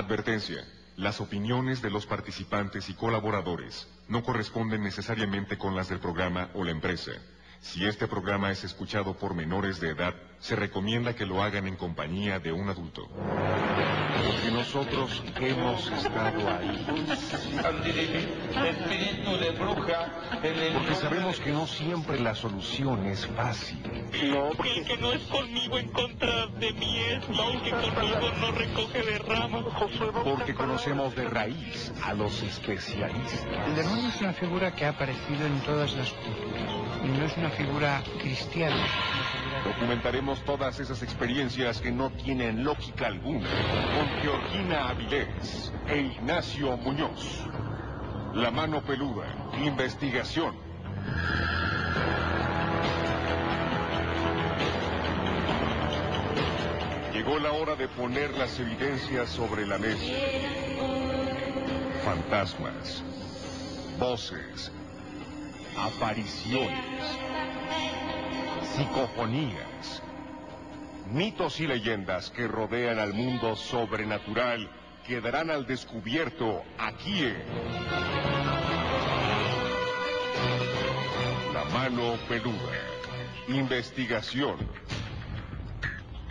Advertencia. Las opiniones de los participantes y colaboradores no corresponden necesariamente con las del programa o la empresa. Si este programa es escuchado por menores de edad, se recomienda que lo hagan en compañía de un adulto. Porque nosotros hemos estado ahí. Espíritu de bruja. en el Porque sabemos que no siempre la solución es fácil. No, Que el que no es conmigo en contra de mí es, y el que conmigo no recoge de ramas. Porque conocemos de raíz a los especialistas. El demonio es una figura que ha aparecido en todas las culturas no es una figura cristiana. Documentaremos todas esas experiencias que no tienen lógica alguna con Georgina Avilés e Ignacio Muñoz. La mano peluda, investigación. Llegó la hora de poner las evidencias sobre la mesa. Fantasmas, voces, apariciones, psicofonías, mitos y leyendas que rodean al mundo sobrenatural quedarán al descubierto aquí en La mano peluda. Investigación.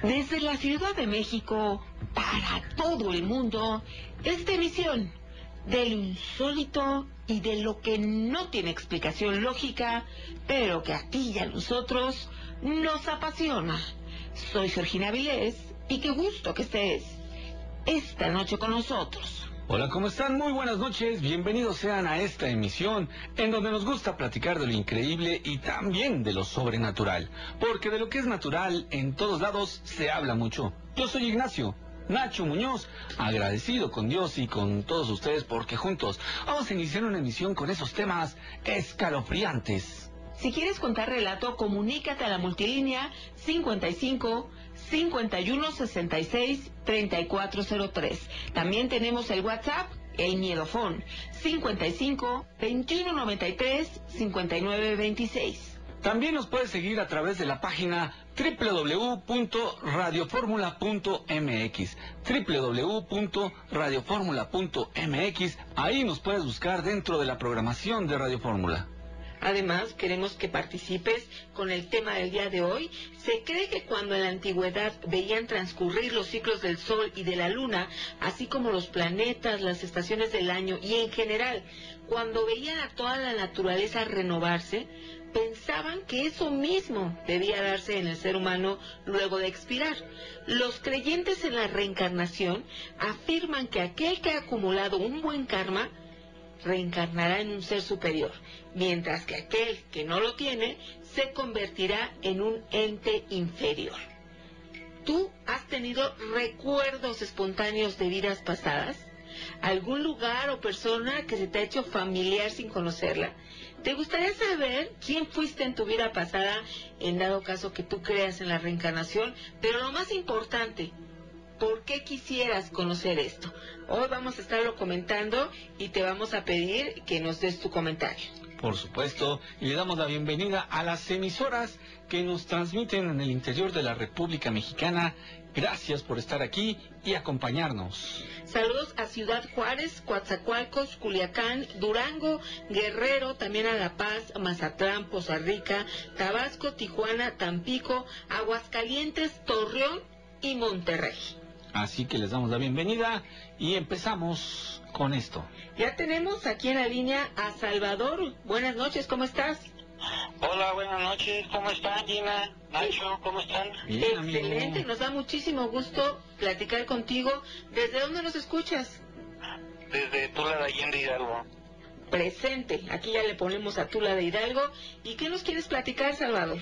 Desde la Ciudad de México, para todo el mundo, esta emisión de lo insólito y de lo que no tiene explicación lógica, pero que a ti y a nosotros nos apasiona. Soy Georgina Vilés y qué gusto que estés esta noche con nosotros. Hola, ¿cómo están? Muy buenas noches. Bienvenidos sean a esta emisión en donde nos gusta platicar de lo increíble y también de lo sobrenatural. Porque de lo que es natural en todos lados se habla mucho. Yo soy Ignacio. Nacho Muñoz, agradecido con Dios y con todos ustedes porque juntos vamos a iniciar una emisión con esos temas escalofriantes. Si quieres contar relato, comunícate a la multilínea 55 51 66 3403. También tenemos el WhatsApp, el Miedofón, 55 21 93 59 26. También nos puedes seguir a través de la página www.radioformula.mx www.radioformula.mx Ahí nos puedes buscar dentro de la programación de Radio Fórmula. Además, queremos que participes con el tema del día de hoy. Se cree que cuando en la antigüedad veían transcurrir los ciclos del Sol y de la Luna, así como los planetas, las estaciones del año y en general, cuando veían a toda la naturaleza renovarse, pensaban que eso mismo debía darse en el ser humano luego de expirar. Los creyentes en la reencarnación afirman que aquel que ha acumulado un buen karma reencarnará en un ser superior, mientras que aquel que no lo tiene se convertirá en un ente inferior. ¿Tú has tenido recuerdos espontáneos de vidas pasadas? ¿Algún lugar o persona que se te ha hecho familiar sin conocerla? ¿Te gustaría saber quién fuiste en tu vida pasada en dado caso que tú creas en la reencarnación? Pero lo más importante, ¿por qué quisieras conocer esto? Hoy vamos a estarlo comentando y te vamos a pedir que nos des tu comentario. Por supuesto, y le damos la bienvenida a las emisoras que nos transmiten en el interior de la República Mexicana. Gracias por estar aquí y acompañarnos. Saludos a Ciudad Juárez, Coatzacoalcos, Culiacán, Durango, Guerrero, también a La Paz, Mazatlán, Poza Rica, Tabasco, Tijuana, Tampico, Aguascalientes, Torreón y Monterrey. Así que les damos la bienvenida y empezamos con esto. Ya tenemos aquí en la línea a Salvador. Buenas noches, ¿cómo estás? Hola, buenas noches. ¿Cómo están, Gina? Nacho, ¿cómo están? Bien, amigo. Excelente, nos da muchísimo gusto platicar contigo. ¿Desde dónde nos escuchas? Desde Tula de Allende Hidalgo. Presente, aquí ya le ponemos a Tula de Hidalgo. ¿Y qué nos quieres platicar, Salvador?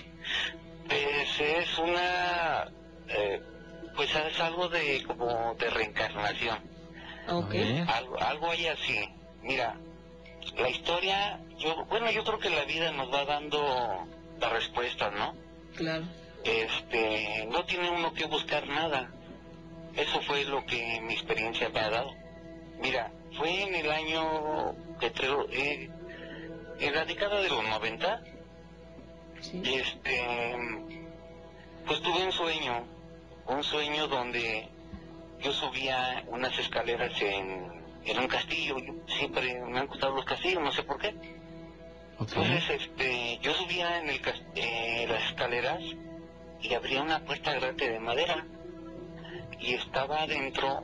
Pues es una... eh, pues es algo de como de reencarnación. Ok. A ver. Algo, algo hay así. Mira, la historia, yo, bueno, yo creo que la vida nos va dando las respuestas, ¿no? Claro. Este, no tiene uno que buscar nada. Eso fue lo que mi experiencia me ha dado. Mira, fue en el año, que creo, eh, en la década de los 90, Sí. este, pues tuve un sueño, un sueño donde yo subía unas escaleras en, en un castillo. Yo siempre me han gustado los castillos, no sé por qué. Entonces, este, yo subía en el, eh, las escaleras y abría una puerta grande de madera y estaba adentro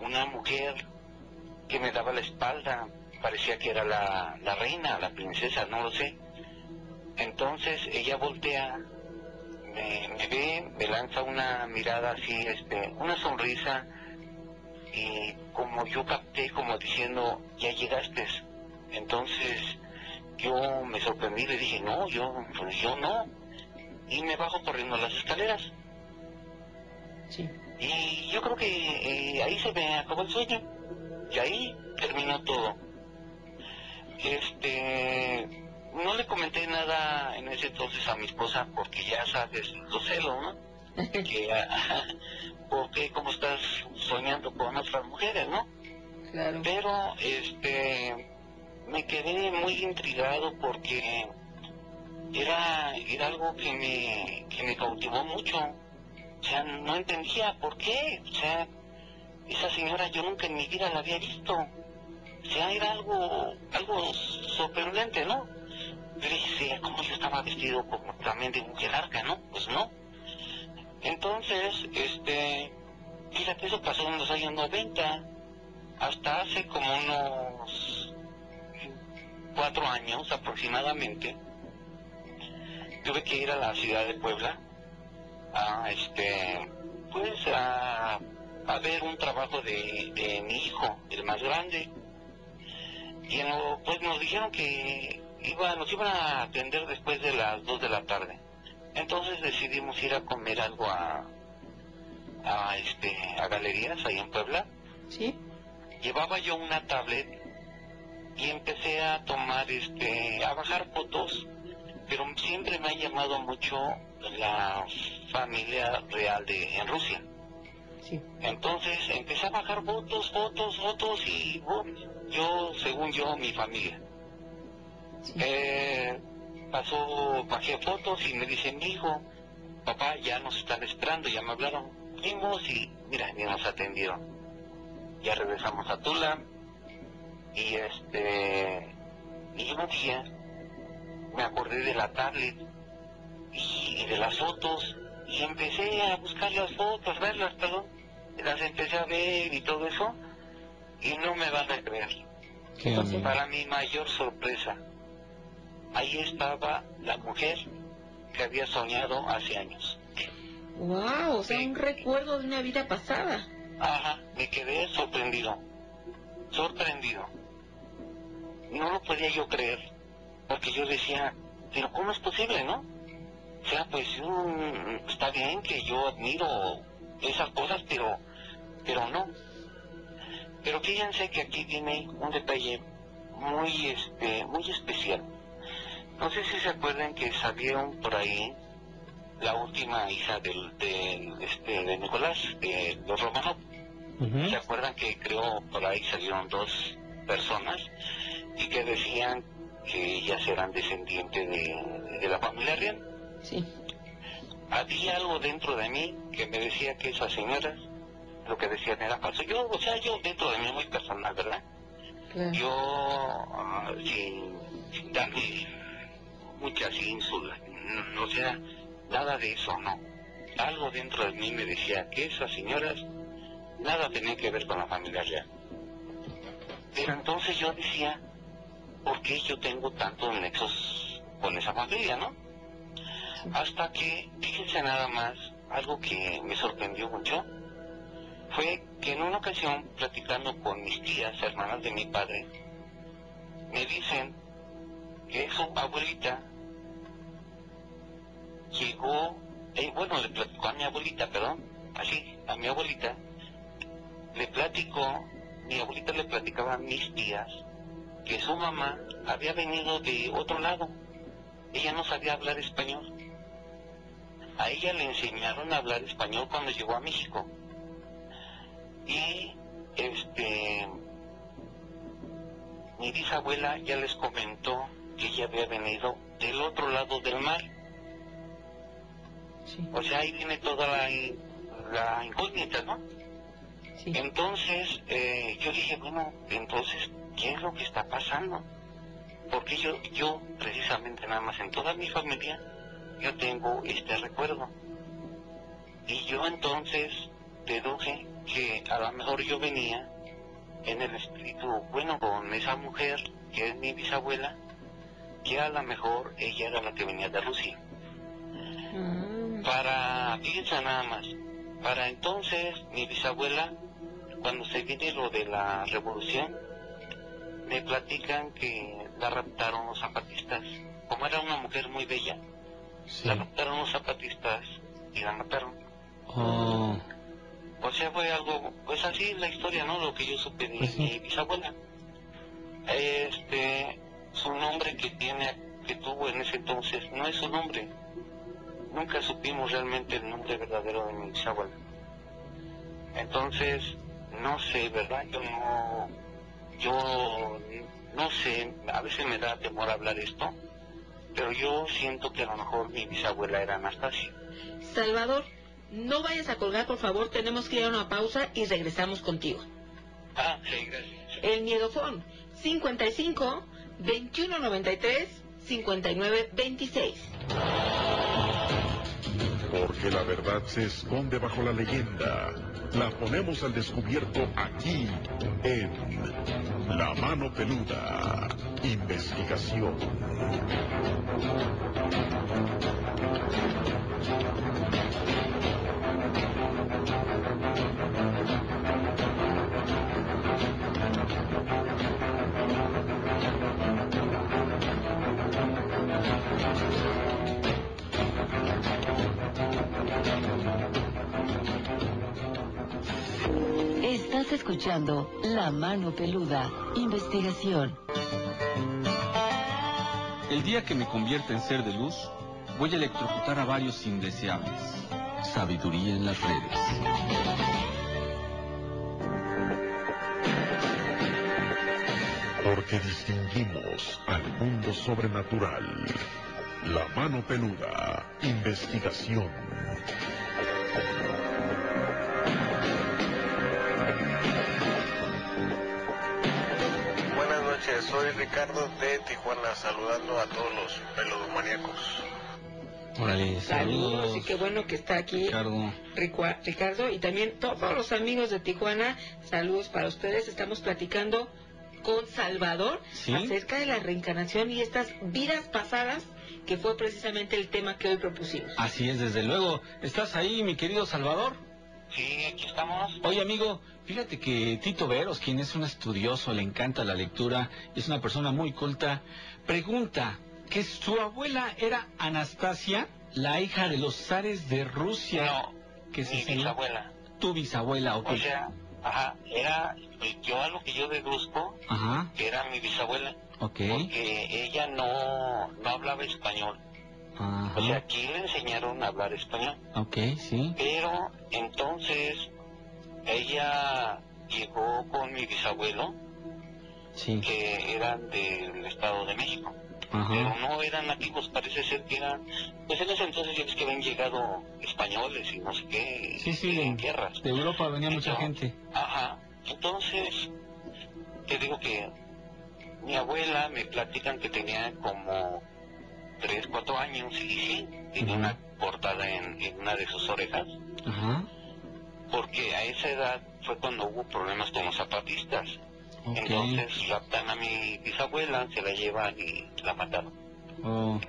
una mujer que me daba la espalda, parecía que era la, la reina, la princesa, no lo sé. Entonces ella voltea, me, me ve, me lanza una mirada así, este, una sonrisa y como yo capté como diciendo, ya llegaste. Entonces yo me sorprendí, le dije, no, yo, pues yo no. Y me bajo corriendo las escaleras. Sí. Y yo creo que eh, ahí se me acabó el sueño. Y ahí terminó todo. Este, no le comenté nada en ese entonces a mi esposa porque ya sabes, lo celo, ¿no? Que, ah, porque como estás soñando con otras mujeres, ¿no? Claro. Pero, este, me quedé muy intrigado porque era, era algo que me, que me cautivó mucho. O sea, no entendía por qué. O sea, esa señora yo nunca en mi vida la había visto. O sea, era algo, algo sorprendente, ¿no? Pero decía, como yo estaba vestido como también de mujer arca, ¿no? Pues no. Entonces, este, fíjate, eso pasó en los años 90 hasta hace como unos cuatro años aproximadamente, tuve que ir a la ciudad de Puebla a este pues a, a ver un trabajo de, de mi hijo, el más grande. Y en pues nos dijeron que iba, nos iban a atender después de las dos de la tarde. Entonces decidimos ir a comer algo a, a este a galerías ahí en Puebla Sí. llevaba yo una tablet y empecé a tomar este a bajar fotos pero siempre me ha llamado mucho la familia real de en Rusia Sí. entonces empecé a bajar fotos fotos fotos y bueno, yo según yo mi familia Sí. eh, pasó bajé fotos y me dice mi hijo papá ya nos están esperando ya me hablaron fuimos y mira ni nos atendieron ya regresamos a Tula y este un día me acordé de la tablet y, y de las fotos y empecé a buscar las fotos, verlas, perdón, las empecé a ver y todo eso y no me van a creer. ¿Qué onda? Para mi mayor sorpresa, ahí estaba la mujer que había soñado hace años. Wow, o sea, Sí. un recuerdo de una vida pasada. Ajá, me quedé sorprendido, sorprendido. No lo podía yo creer, porque yo decía, pero ¿cómo es posible, no? O sea, pues está bien que yo admiro esas cosas, pero, pero no. Pero fíjense que aquí viene un detalle muy, este, muy especial. No sé si se acuerdan que salieron por ahí la última hija del, del, este, de Nicolás, de los Romanov. ¿Se acuerdan que creo por ahí salieron dos personas y que decían que ellas eran descendientes de, de la familia real? Sí. Había algo dentro de mí que me decía que esas señoras lo que decían era falso. Yo, o sea, yo dentro de mí muy personal, ¿verdad? Claro. Yo, ah, sin, sin darle muchas ínsulas, no, o sea, nada de eso, no. Algo dentro de mí me decía que esas señoras nada tenían que ver con la familia real. Pero entonces yo decía, ¿por qué yo tengo tantos nexos con esa familia, no? Hasta que, fíjense nada más, algo que me sorprendió mucho, fue que en una ocasión, platicando con mis tías, hermanas de mi padre, me dicen que su abuelita llegó, eh, bueno, le platicó a mi abuelita, perdón, así, a mi abuelita, le platicó, mi abuelita le platicaba a mis tías que su mamá había venido de otro lado, ella no sabía hablar español. A ella le enseñaron a hablar español cuando llegó a México. Y este mi bisabuela ya les comentó que ella había venido del otro lado del mar. Sí. O sea, ahí viene toda la, in- la incógnita, ¿no? Sí. Entonces, eh, yo dije, bueno, entonces, ¿qué es lo que está pasando? Porque yo, yo, precisamente, nada más en toda mi familia, yo tengo este recuerdo. Y yo entonces deduje que a lo mejor yo venía en el espíritu, bueno, con esa mujer, que es mi bisabuela, que a lo mejor ella era la que venía de Rusia. Mm, Para, fíjense nada más, para entonces mi bisabuela, cuando se viene lo de la revolución, me platican que la raptaron los zapatistas. Como era una mujer muy bella, Sí. la raptaron los zapatistas y la mataron. Oh, O sea, fue algo, pues así es la historia, ¿no? Lo que yo supe de Pues sí. mi bisabuela. Este, su nombre que tiene, que tuvo en ese entonces, no es su nombre. Nunca supimos realmente el nombre verdadero de mi bisabuela. Entonces, no sé, ¿verdad? Yo no, yo no sé, a veces me da temor hablar esto, pero yo siento que a lo mejor mi bisabuela era Anastasia. Salvador, no vayas a colgar, por favor, tenemos que ir a una pausa y regresamos contigo. Ah, sí, gracias. El Miedofón, 55 2193 5926. Porque la verdad se esconde bajo la leyenda. La ponemos al descubierto aquí en La Mano Peluda. Investigación. Escuchando La Mano Peluda, investigación. el día que me convierta en ser de luz, voy a electrocutar a varios indeseables. Sabiduría en las redes. Porque distinguimos al mundo sobrenatural. La Mano Peluda. Investigación. Ricardo de Tijuana, saludando a todos los peludomaníacos. Órale, Saludos, saludos. y qué bueno que está aquí Ricardo. Ricua- Ricardo y también todos los amigos de Tijuana. Saludos para ustedes. Estamos platicando con Salvador ¿Sí? acerca de la reencarnación y estas vidas pasadas, que fue precisamente el tema que hoy propusimos. Así es, desde luego. ¿Estás ahí, mi querido Salvador? Sí, aquí estamos. Oye, amigo, fíjate que Tito Veros, quien es un estudioso, le encanta la lectura, es una persona muy culta, pregunta que su abuela era Anastasia, la hija de los zares de Rusia. No, que se mi bisabuela. tu bisabuela, ok. O sea, ajá, era, yo a lo que yo deduzco, Ajá, que era mi bisabuela, ok. porque ella no, no hablaba español. Ajá, O sea, aquí le enseñaron a hablar español. ok, sí. Pero entonces ella llegó con mi bisabuelo, Sí, que eran del Estado de México. Pero no eran nativos, parece ser que eran, pues en ese entonces ya ves que habían llegado españoles y no sé qué, Sí, sí, en de- guerras. De Europa venía mucha gente. Ajá, entonces, te digo que mi abuela me platican que tenía como 3, 4 años y sí, tenía una cortada en, en una de sus orejas, porque a esa edad fue cuando hubo problemas con los zapatistas. Entonces raptan a mi bisabuela, se la llevan y la mataron. Oh,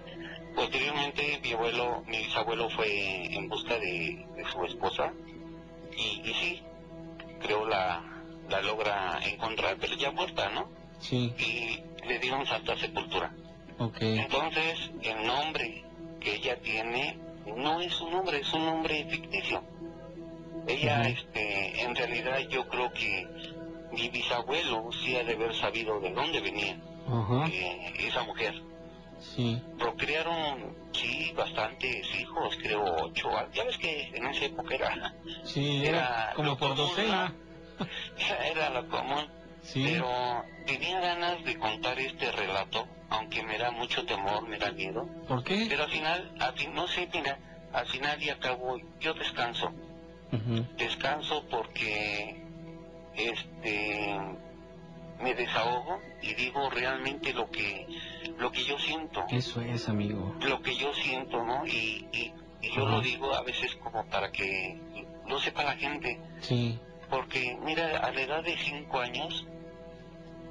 Posteriormente mi abuelo, mi bisabuelo fue en busca de, de su esposa y, y sí, creo la, la logra encontrar, pero ya muerta, ¿no? sí, Y le dieron santa sepultura. Entonces el nombre que ella tiene no es un nombre, es un nombre ficticio. Ella, este, en realidad yo creo que mi bisabuelo sí ha de haber sabido de dónde venía eh, esa mujer. sí. procrearon, sí, bastantes hijos, creo ocho. Ya ves que en esa época era, Sí, era como por docena. era lo común. Sí, Pero tenía ganas de contar este relato, aunque me da mucho temor, me da miedo. ¿por qué? Pero al final, al fin, no sé, mira, al final y al cabo yo descanso. Descanso porque este me desahogo y digo realmente lo que lo que yo siento Eso es, amigo. lo que yo siento no y, y- y yo lo digo a veces como para que lo sepa la gente Sí. porque mira a la edad de cinco años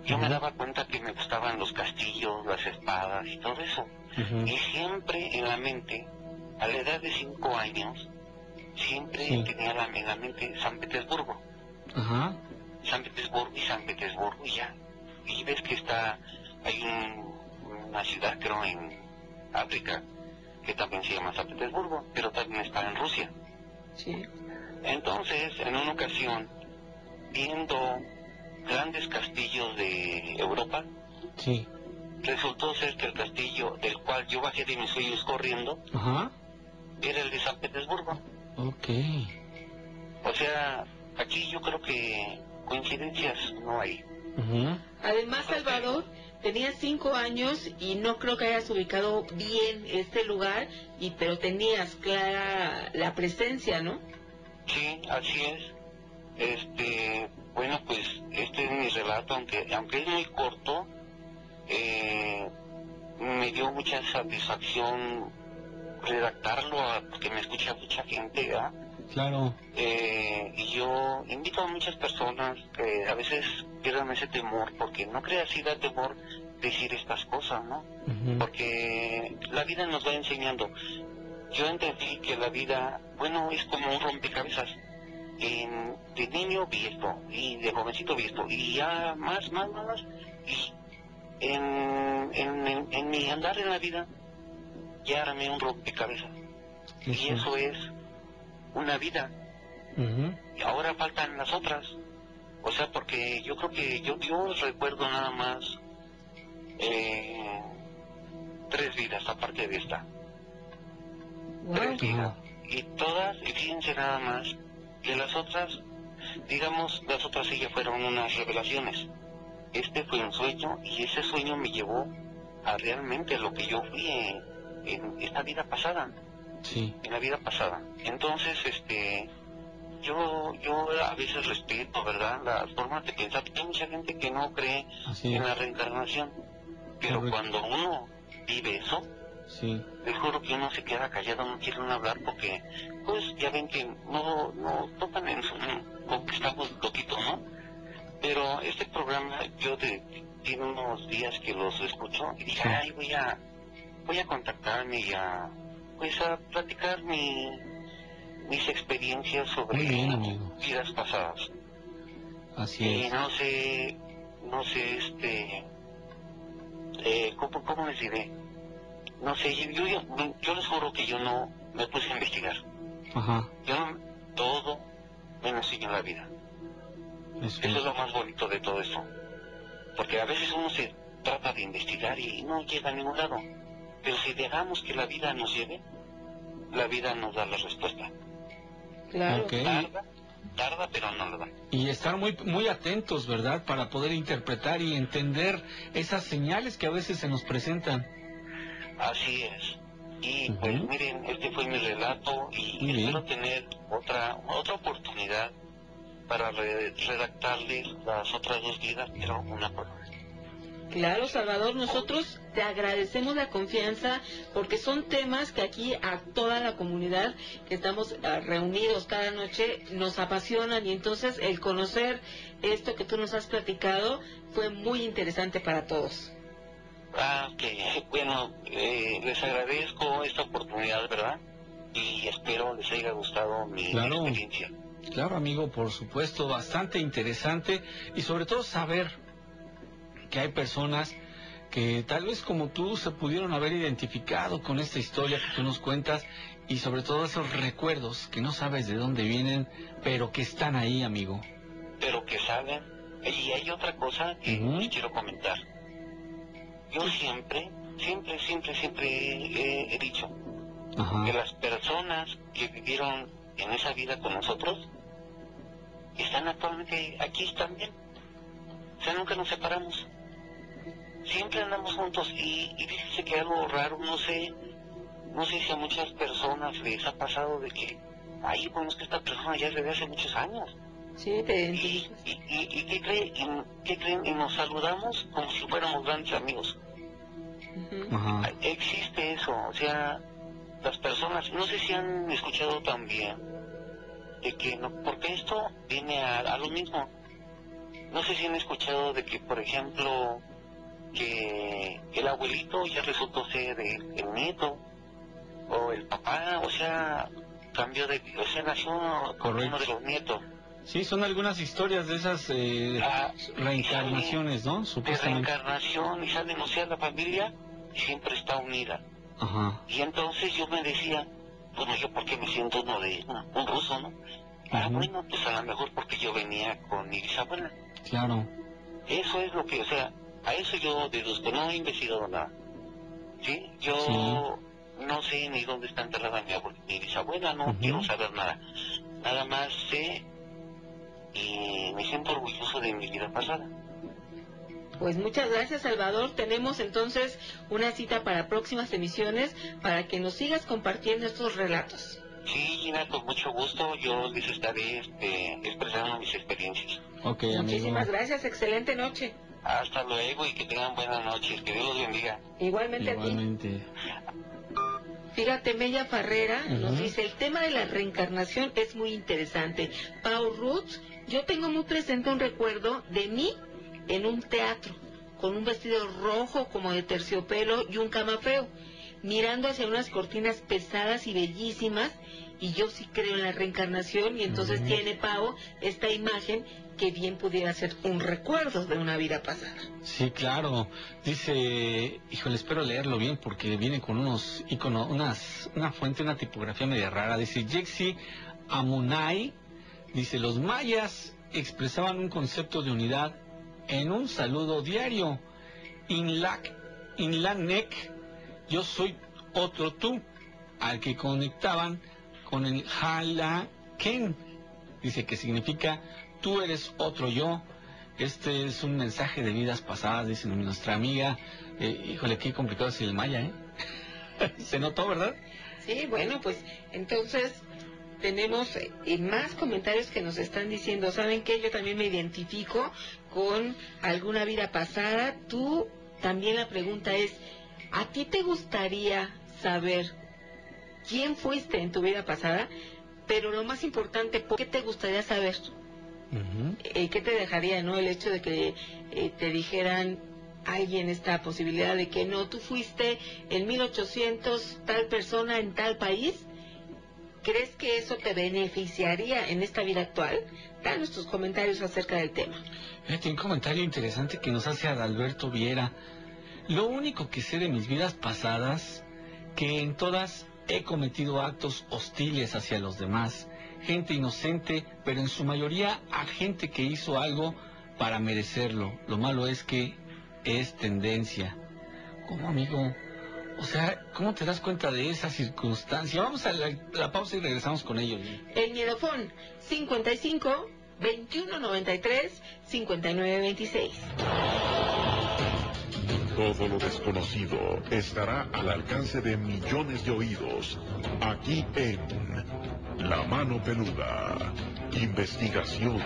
yo me daba cuenta que me gustaban los castillos las espadas y todo eso y siempre en la mente a la edad de cinco años siempre Sí. tenía la- en la mente San Petersburgo. San Petersburgo y San Petersburgo y ya. Y ves que está, hay un- una ciudad creo en África que también se llama San Petersburgo, pero también está en Rusia. Sí. Entonces, en una ocasión, viendo grandes castillos de Europa, Sí. resultó ser que el castillo del cual yo bajé de mis sueños corriendo Ajá. era el de San Petersburgo. Ok. O sea, aquí yo creo que coincidencias no hay. Además, Salvador, tenías cinco años y no creo que hayas ubicado bien este lugar, y pero tenías clara la presencia, ¿no? Sí, así es. Este, bueno, pues este es mi relato, aunque aunque es muy corto, eh, me dio mucha satisfacción redactarlo, a- porque me escucha mucha gente, ¿verdad? Claro. Eh, y yo invito a muchas personas que a veces pierdan ese temor, porque no creas si da temor decir estas cosas, ¿no? Porque la vida nos va enseñando. Yo entendí que la vida, bueno, es como un rompecabezas. En- de niño vi esto, y de jovencito vi esto, y ya más, más, más, más. Y en, en, en- en mi andar en la vida, ya armé un rompecabezas. Y Eso. es una vida. Y ahora faltan las otras. O sea, porque yo creo que yo, yo recuerdo nada más eh, tres vidas aparte de esta. Tres Wow. vidas. Y todas, y fíjense nada más, que las otras, digamos, las otras sí ya fueron unas revelaciones. Este fue un sueño y ese sueño me llevó a realmente lo que yo fui en, en esta vida pasada Sí. en la vida pasada. Entonces, este, yo, yo a veces respeto, ¿verdad? Las formas de pensar. Hay mucha gente que no cree en la reencarnación, pero Correcto. cuando uno vive eso, Sí. les juro que uno se queda callado, no quiere uno hablar porque, pues, ya ven que no, no tocan en su, como que estamos loquitos, ¿no? Pero este programa, yo de, tiene unos días que los escucho y dije, Sí. ay, voy a, voy a contactarme y a, pues, a platicar mi, mis experiencias sobre bien, vidas pasadas. Así Y es. no sé, no sé, este, eh, ¿cómo, cómo les diré? No sé, yo, yo, yo- yo les juro que yo no me puse a investigar. Ajá. Yo no- todo me enseñó la vida. Eso Eso es es. lo más bonito de todo esto. Porque a veces uno se trata de investigar y no llega a ningún lado. Pero si dejamos que la vida nos lleve, la vida nos da la respuesta. Claro. Tarda, pero no lo da. Y estar muy, muy atentos, ¿verdad? Para poder interpretar y entender esas señales que a veces se nos presentan. Así es. Y pues miren, este fue mi relato y Muy bien. espero tener otra otra oportunidad para re- redactarles las otras dos vidas, pero una por una. Claro, Salvador, nosotros te agradecemos la confianza porque son temas que aquí a toda la comunidad que estamos ah, reunidos cada noche nos apasionan y entonces el conocer esto que tú nos has platicado fue muy interesante para todos. Ah, que bueno, eh, les agradezco esta oportunidad, ¿verdad? Y espero les haya gustado mi Claro. experiencia. Claro, amigo, por supuesto, bastante interesante y sobre todo saber que hay personas que tal vez como tú se pudieron haber identificado con esta historia que tú nos cuentas y sobre todo esos recuerdos que no sabes de dónde vienen, pero que están ahí, amigo. Pero que saben, y hay otra cosa que quiero comentar. Yo siempre, siempre, siempre, siempre he- he dicho que las personas que vivieron en esa vida con nosotros están actualmente aquí también. O sea, nunca nos separamos. Siempre andamos juntos y, y que algo raro, no sé, no sé si a muchas personas les ha pasado de que, ay, bueno, es que esta persona ya es desde hace muchos años. Sí, te Y, identificas. y, y, y ¿qué, creen? Y, ¿qué creen? Y nos saludamos como si fuéramos grandes amigos. Ajá. Existe eso, o sea, las personas, no sé si han escuchado también, de que, no, porque esto viene a, a lo mismo. No sé si han escuchado de que, por ejemplo, que el abuelito ya resultó ser el, el nieto, o el papá, o sea, cambió de, o sea, nació con Correcto. uno de los nietos. Sí, son algunas historias de esas eh, Ah, reencarnaciones, ¿no? De Supuestamente. reencarnación, y salen, o sea, la familia siempre está unida. Ajá. Y entonces yo me decía, bueno, yo porque me siento uno de un ruso, ¿no? Ah, bueno, pues a lo mejor porque yo venía con mi bisabuela. Claro. Eso es lo que, o sea, a eso yo deduzco, no he investigado nada. ¿Sí? Yo no sé ni dónde está enterrada mi, mi bisabuela, no Ujú. quiero saber nada. Nada más sé y me siento orgulloso de mi vida pasada. Pues muchas gracias, Salvador. Tenemos entonces una cita para próximas emisiones para que nos sigas compartiendo estos relatos. Sí, Gina, con mucho gusto yo les estaré este, expresando mis experiencias. Ok, amigo. Muchísimas gracias. Excelente noche. Hasta luego y que tengan buenas noches. Que Dios los bendiga. Igualmente a ti. Igualmente. Fíjate, Mella Farrera nos dice, el tema de la reencarnación es muy interesante. Pau Ruth, yo tengo muy presente un recuerdo de mí en un teatro, con un vestido rojo como de terciopelo y un camafeo, mirando hacia unas cortinas pesadas y bellísimas, y yo sí creo en la reencarnación, y entonces tiene Pau esta imagen que bien pudiera ser un recuerdo de una vida pasada. Sí, claro. Dice, híjole, espero leerlo bien porque viene con unos iconos, unas, una fuente, una tipografía media rara. Dice, Yexi Amunai, dice, los mayas expresaban un concepto de unidad en un saludo diario. Inlak, Inlanek, yo soy otro tú, al que conectaban con el Halaken. Dice que significa tú eres otro yo. Este es un mensaje de vidas pasadas, dice nuestra amiga. Eh, híjole, qué complicado es el maya, ¿eh? Se notó, ¿verdad? Sí, bueno, pues entonces tenemos eh, más comentarios que nos están diciendo, ¿saben qué? Yo también me identifico con alguna vida pasada. Tú también la pregunta es, ¿a ti te gustaría saber quién fuiste en tu vida pasada? Pero lo más importante, ¿por qué te gustaría saber? Eh, ¿Qué te dejaría, no? El hecho de que eh, te dijeran alguien esta posibilidad de que no, tú fuiste en 1800 tal persona en tal país. ¿Crees que eso te beneficiaría en esta vida actual? Danos tus comentarios acerca del tema. Un comentario interesante que nos hace Adalberto Viera. Lo único que sé de mis vidas pasadas, que en todas he cometido actos hostiles hacia los demás, gente inocente, pero en su mayoría a gente que hizo algo para merecerlo. Lo malo es que es tendencia. ¿Cómo, amigo? O sea, ¿cómo te das cuenta de esa circunstancia? Vamos a la, la pausa y regresamos con ellos. El Miedofón 55 21 93 59 26. Todo lo desconocido estará al alcance de millones de oídos. Aquí en La Mano Peluda. Investigación.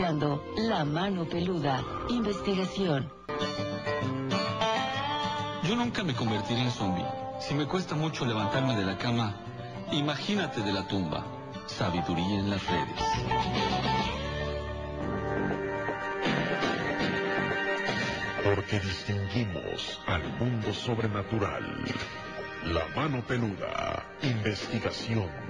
Escuchando La Mano Peluda. Investigación. Yo nunca me convertiré en zombie. Si me cuesta mucho levantarme de la cama, imagínate de la tumba. Sabiduría en las redes. Porque distinguimos al mundo sobrenatural. La Mano Peluda. Investigación.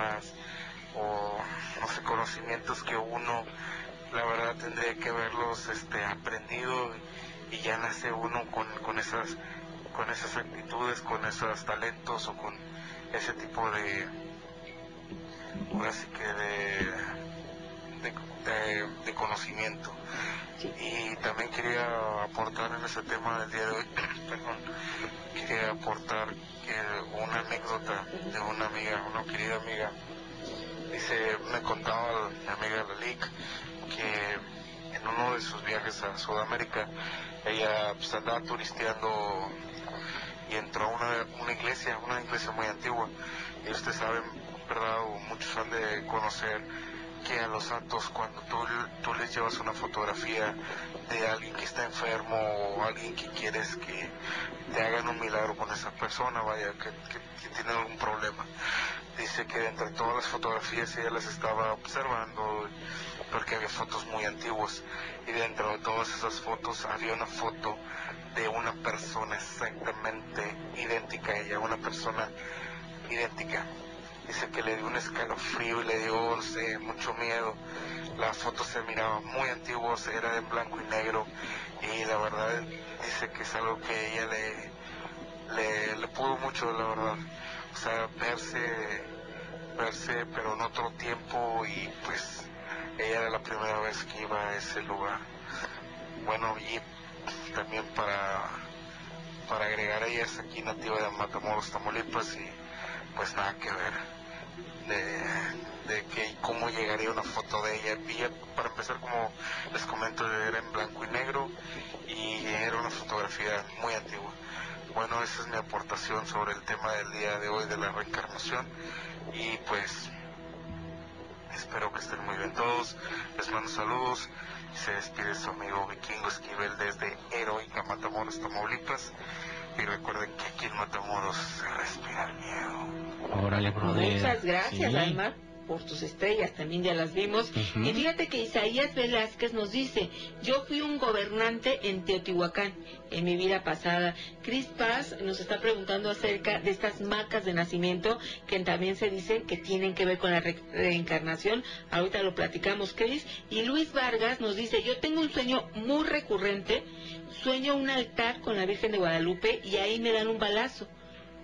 De de, de, conocimiento. Y también quería aportar en ese tema del día de hoy, perdón, quería aportar una anécdota de una amiga, una querida amiga, dice, me contaba mi amiga Lalik que en uno de sus viajes a Sudamérica ella pues, andaba turisteando y entró a una, una iglesia, una iglesia muy antigua. Y ustedes saben, ¿verdad? muchos han de conocer que a los santos cuando tú, tú les llevas una fotografía de alguien que está enfermo o alguien que quieres que te hagan un milagro con esa persona, vaya, que, que, tiene algún problema. Dice que entre todas las fotografías ella las estaba observando porque había fotos muy antiguas y dentro de todas esas fotos había una foto de una persona exactamente idéntica a ella, una persona idéntica. Dice que le dio un escalofrío y le dio, mucho miedo. La foto se miraba muy antigua, era de blanco y negro y la verdad dice que es algo que ella le, le, pudo mucho, la verdad. O sea, verse, verse, pero en otro tiempo y pues ella era la primera vez que iba a ese lugar. Bueno, y también para, para agregar ella es aquí nativa de Matamoros, Tamaulipas y pues nada que ver de, de que cómo llegaría una foto de ella. Y para empezar, como les comento, era en blanco y negro y era una fotografía muy antigua. Bueno, esa es mi aportación sobre el tema del día de hoy de la reencarnación y pues espero que estén muy bien todos. Les mando saludos se despide su amigo Vikingo Esquivel desde Heroica Matamoros, Tamaulipas. Y recuerden que aquí en Matamoros se respira el miedo. Órale, brother. Muchas gracias, Alma por tus estrellas, también ya las vimos. Y fíjate que Isaías Velázquez nos dice, yo fui un gobernante en Teotihuacán en mi vida pasada. Cris Paz nos está preguntando acerca de estas marcas de nacimiento que también se dice que tienen que ver con la reencarnación. Ahorita lo platicamos, Cris. Y Luis Vargas nos dice, yo tengo un sueño muy recurrente, sueño un altar con la Virgen de Guadalupe y ahí me dan un balazo.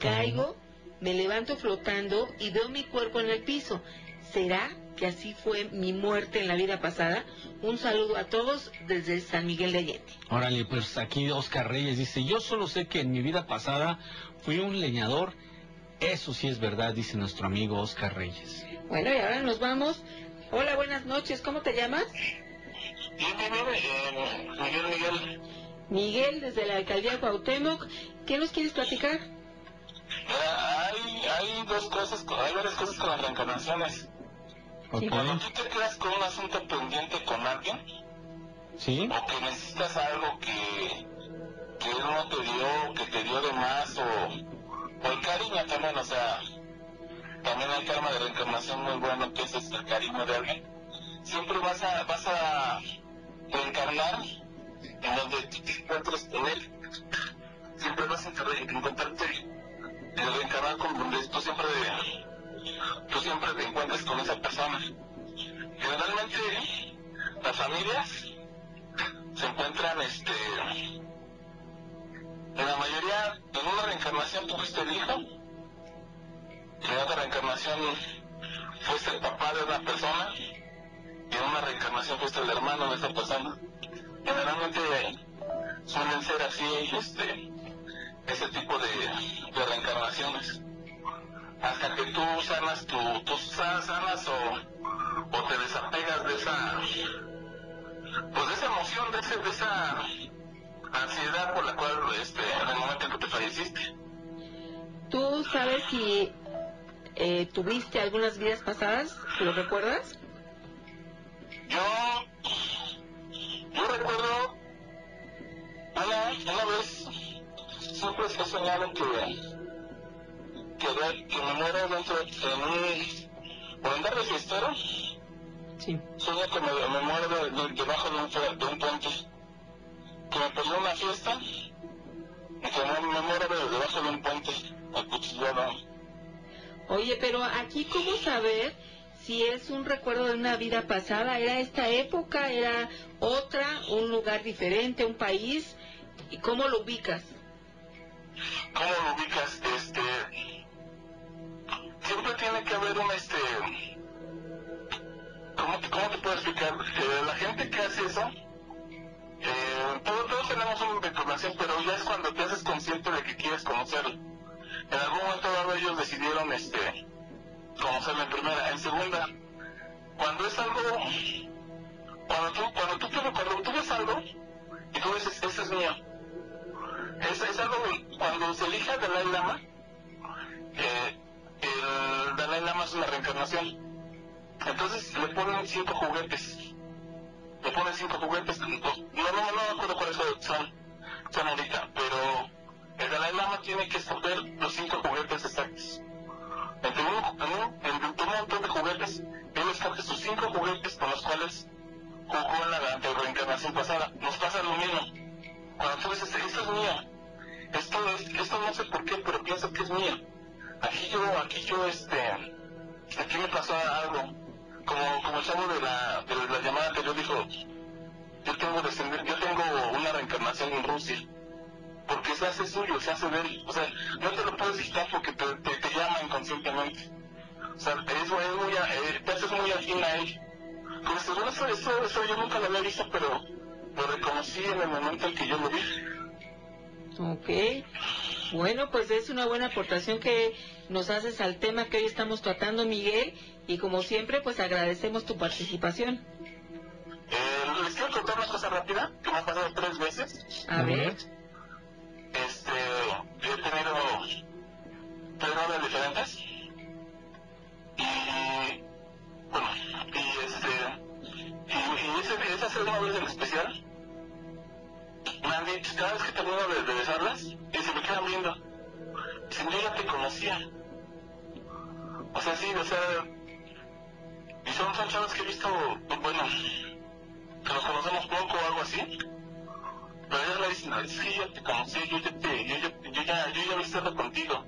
Caigo, me levanto flotando y veo mi cuerpo en el piso. ¿Será que así fue mi muerte en la vida pasada? Un saludo a todos desde San Miguel de Allende. Órale, pues aquí Oscar Reyes dice, yo solo sé que en mi vida pasada fui un leñador. Eso sí es verdad, dice nuestro amigo Oscar Reyes. Bueno, y ahora nos vamos. Hola, buenas noches. ¿Cómo te llamas? Miguel Miguel. Miguel, desde la alcaldía Cuauhtémoc. ¿Qué nos quieres platicar? Hay, hay dos cosas, hay varias cosas con las reencarnaciones. Cuando tú te quedas con un asunto pendiente con alguien, ¿Sí? o que necesitas algo que, que él no te dio, que te dio de más, o, o el cariño también, o sea, también hay karma de reencarnación muy bueno, que es el cariño de alguien. Siempre vas a, vas a reencarnar en donde tú te encuentres con él. Siempre vas a encontrarte en reencarnar con donde tú siempre tú siempre te encuentres con esa persona. Generalmente las familias se encuentran este en la mayoría en una reencarnación tuviste el hijo, en otra reencarnación fuiste el papá de una persona y en una reencarnación fuiste el hermano de esa persona. Generalmente suelen ser así este ese tipo de, de reencarnaciones. Hasta que tú sanas tu, tú sanas o, o te desapegas de esa, pues de esa emoción, de, ese, de esa ansiedad por la cual, este, en el momento en que te falleciste. ¿Tú sabes si eh, tuviste algunas vidas pasadas? ¿Lo recuerdas? Yo, yo recuerdo una, una vez siempre se ha soñado que, que, de- que me muero dentro de un, por andar de fiestero, Sí. sueño que me, me muero de- de- debajo de un, de un puente, que me perdió una fiesta, y que me, me muero de- debajo de un puente, acuchillado. Oye, pero aquí, ¿cómo saber si es un recuerdo de una vida pasada? ¿Era esta época? ¿Era otra? ¿Un lugar diferente? ¿Un país? ¿Y cómo lo ubicas? ¿Cómo lo ubicas? Este. Siempre tiene que haber un este. ¿Cómo te, cómo te puedo explicar? La gente que hace eso. Eh, todos, tenemos una información, pero ya es cuando te haces consciente de que quieres conocerlo. En algún momento dado ellos decidieron este conocerlo en primera. En segunda, cuando es algo. Cuando tú, cuando tú, cuando tú ves algo y tú dices, eso es mío. Es, es algo, cuando se elige al Dalai Lama, el Dalai Lama es una reencarnación. Entonces le ponen cinco juguetes. Le ponen cinco juguetes. No, no, no me acuerdo cuáles son, son ahorita, pero el Dalai Lama tiene que escoger los cinco juguetes exactos. Entre un, en un, un montón de juguetes, él escoge sus cinco juguetes con los cuales jugó en la ante- reencarnación pasada. Nos pasa lo mismo. Cuando tú dices, esto es mío, esto, es, esto no sé por qué, pero pienso que es mío. Aquí yo, aquí yo, este, aquí me pasó algo. Como, como el chavo de la, de la llamada anterior dijo, yo tengo descender, yo tengo una reencarnación en Rusia. Porque se hace suyo, se hace de él. O sea, no te lo puedes quitar porque te, te, te llama inconscientemente. O sea, es, es muy, eh, te haces muy afín a él. Pero este, bueno, eso, eso, eso yo nunca lo había visto, pero lo reconocí en el momento en que yo lo vi. Ok. Bueno, pues es una buena aportación que nos haces al tema que hoy estamos tratando, Miguel. Y como siempre, pues agradecemos tu participación. Eh, les quiero contar una cosa rápida que me ha pasado tres veces. A ver. Este, yo he tenido tres novias diferentes. Y, bueno, y este, y, y ese, esa segunda vez en especial, dicho, cada vez que termino de, de besarlas, y se me quedan viendo. Dicen, yo ya te conocía. O sea, sí, o sea, y son, son chavas que he visto, bueno, que nos conocemos poco o algo así. Pero ellas me dicen, es que yo te conocí, yo ya te, yo, ya- yo ya, yo ya estado contigo.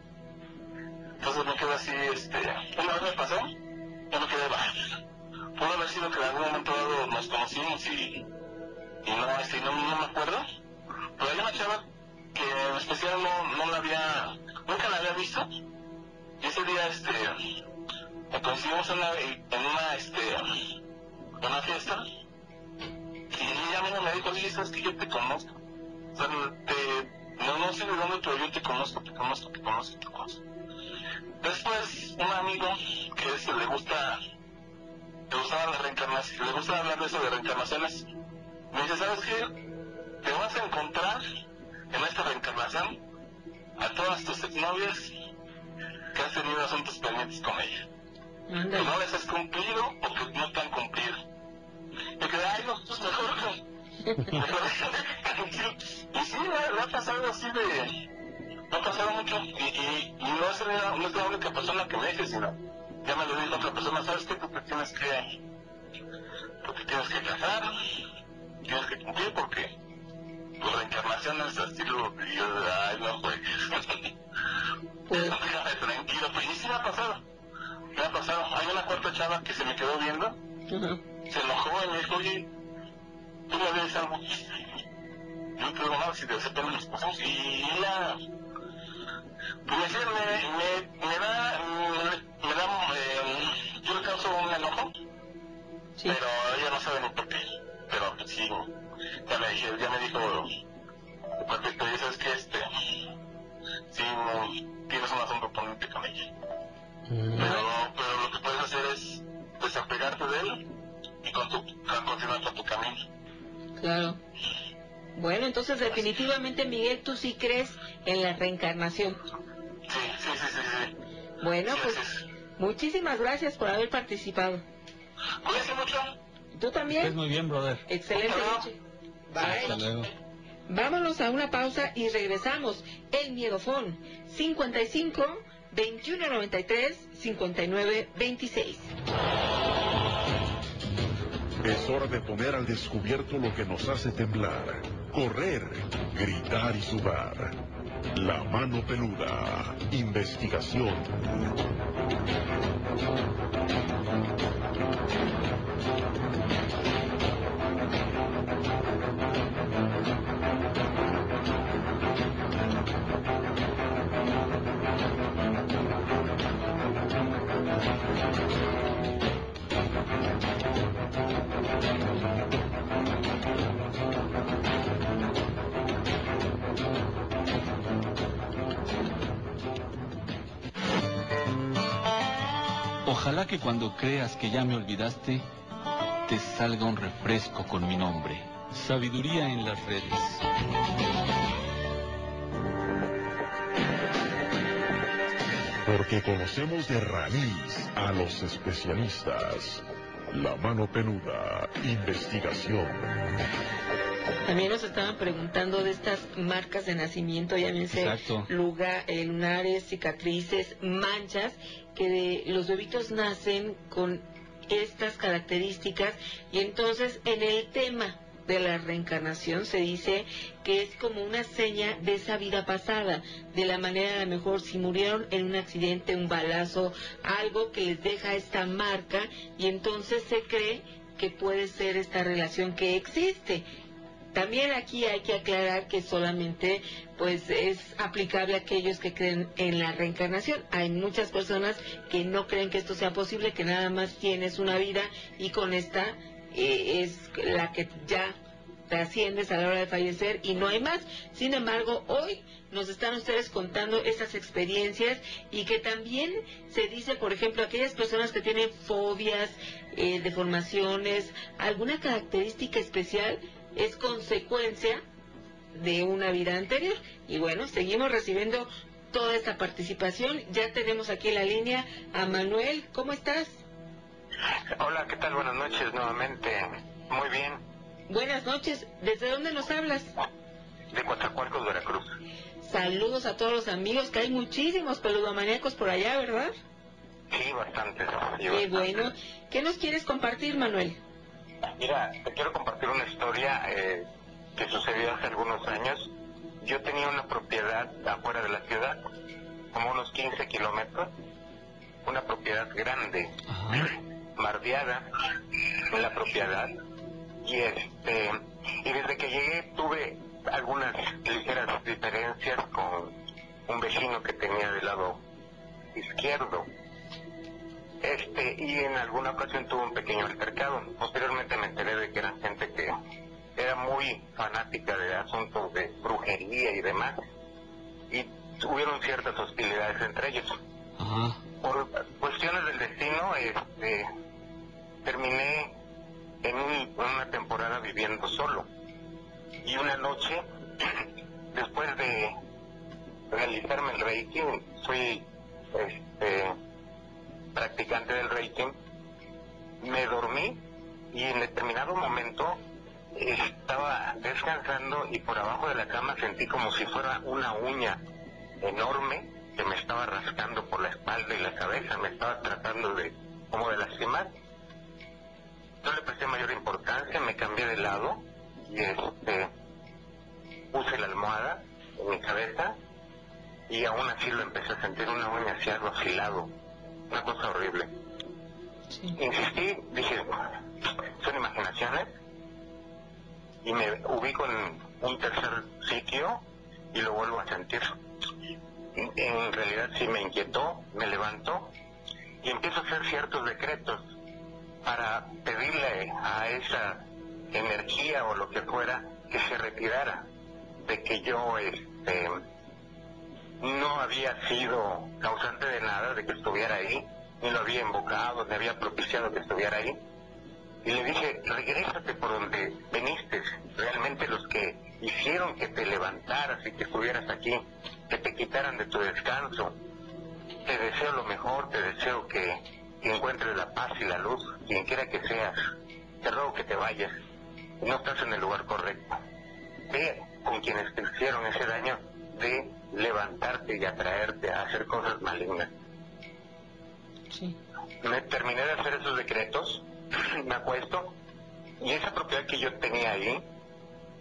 Entonces me quedo así, este, una vez me pasó, yo me quedé, bah, pudo haber sido que en algún momento nos conocimos y, y no, este, no, no me acuerdo. Pero hay una chava que en especial no, no la había, nunca la había visto. Y ese día, este, coincidimos en una, en una, este, una fiesta. Y ella misma me dijo, sí, sabes que yo te conozco. O sea, te, no, no sé de dónde, pero yo te conozco, te conozco, te conozco, te conozco. Después, un amigo que le gusta, le gustaba la reencarnación, le gusta hablar de eso de reencarnaciones, me dice, ¿sabes qué? Te vas a encontrar en esta reencarnación a todas tus exnovias que has tenido asuntos pendientes con ella. Que no les has cumplido o que no te han cumplido. Yo quedé, ay, no, pues mejor que... tranquilo. Y sí, me ha pasado así de... Me ha pasado mucho. Y, y, y no, es la, no es la única persona que me dice, sino... Ya me lo dijo otra persona, ¿sabes qué? Tú te tienes que... Tú te tienes que casar. Tienes que cumplir porque... Tu reencarnación es así, lo... Y yo, ay, no juegues. Déjame tranquilo. Pues y sí me ha pasado. Me ha pasado. Hay una cuarta chava que se me quedó viendo se enojó y me dijo, oye, tú me ves algo. Yo te digo, no, si ese pelo nos pasamos. Y ella, pues me, me, me da, me, me da, eh, yo le causo un enojo, pero ella no sabe ni por qué. Pero pues, sí, ya me, dije, ya me dijo, perfecto, y sabes que este, no, tienes un asunto pendiente con ella. Pero, pero lo que puedes hacer es desapegarte de él y con tu, con- continuar con tu camino. Claro. Entonces, definitivamente, Miguel, tú sí crees en la reencarnación. Sí, sí, sí, sí. sí. Bueno, Sí, pues muchísimas gracias por haber participado. Cuídate mucho. ¿Tú Estés también? muy bien, brother. Excelente Hasta noche. Hasta Bye. luego. Vámonos a una pausa y regresamos. El Miedofón 55 2193 5926. Es hora de poner al descubierto lo que nos hace temblar, correr, gritar y sudar. La mano peluda. Investigación. Que cuando creas que ya me olvidaste, te salga un refresco con mi nombre. Sabiduría en las redes. Porque conocemos de raíz a los especialistas. La mano peluda. Investigación. También nos estaban preguntando de estas marcas de nacimiento, llámense Exacto. luga- eh, lunares, cicatrices, manchas, que de- los bebitos nacen con estas características y entonces en el tema de la reencarnación se dice que es como una seña de esa vida pasada, de la manera a lo mejor si murieron en un accidente, un balazo, algo que les deja esta marca y entonces se cree que puede ser esta relación que existe. También aquí hay que aclarar que solamente pues es aplicable a aquellos que creen en la reencarnación. Hay muchas personas que no creen que esto sea posible, que nada más tienes una vida y con esta eh, es la que ya trasciendes a la hora de fallecer y no hay más. Sin embargo, hoy nos están ustedes contando esas experiencias y que también se dice, por ejemplo, aquellas personas que tienen fobias, eh, deformaciones, alguna característica especial es consecuencia de una vida anterior. Y bueno, seguimos recibiendo toda esta participación. Ya tenemos aquí en la línea a Manuel. ¿Cómo estás? Hola, ¿qué tal? Buenas noches nuevamente. Muy bien. Buenas noches. ¿Desde dónde nos hablas? De Coatzacoalcos, Veracruz. Saludos a todos los amigos, que hay muchísimos peludomaníacos por allá, ¿verdad? Sí, bastante. Qué bueno. ¿Qué nos quieres compartir, Manuel? Mira, te quiero compartir una historia eh, que sucedió hace algunos años. Yo tenía una propiedad afuera de la ciudad, como unos 15 kilómetros, una propiedad grande, mardeada en la propiedad, y este, y desde que llegué tuve algunas ligeras diferencias con un vecino que tenía del lado izquierdo. Este, y en alguna ocasión tuve un pequeño altercado. Posteriormente me enteré de que eran gente que era muy fanática de asuntos de brujería y demás. Y tuvieron ciertas hostilidades entre ellos. Por cuestiones del destino, este, terminé en un- una temporada viviendo solo. Y una noche, después de realizarme el Reiki, fui este, practicante del Reiki, me dormí y en determinado momento estaba descansando y por abajo de la cama sentí como si fuera una uña enorme que me estaba rascando por la espalda y la cabeza, me estaba tratando de como de lastimar. No le presté mayor importancia, me cambié de lado y este puse la almohada en mi cabeza y aún así lo empecé a sentir una uña así algo afilado, una cosa horrible. Insistí, dije, son imaginaciones y me ubico en un tercer sitio y lo vuelvo a sentir. En realidad sí me inquietó, me levantó y empiezo a hacer ciertos decretos para pedirle a esa energía o lo que fuera que se retirara de que yo este no había sido causante de nada de que estuviera ahí ni lo había invocado ni había propiciado que estuviera ahí y le dije regrésate por donde veniste realmente los que hicieron que te levantaras y que estuvieras aquí, que te quitaran de tu descanso. Te deseo lo mejor, te deseo que, encuentres la paz y la luz, quien quiera que seas. Te ruego que te vayas. No estás en el lugar correcto. Ve con quienes te hicieron ese daño de levantarte y atraerte a hacer cosas malignas. Sí. Me terminé de hacer esos decretos, me acuesto, y esa propiedad que yo tenía ahí,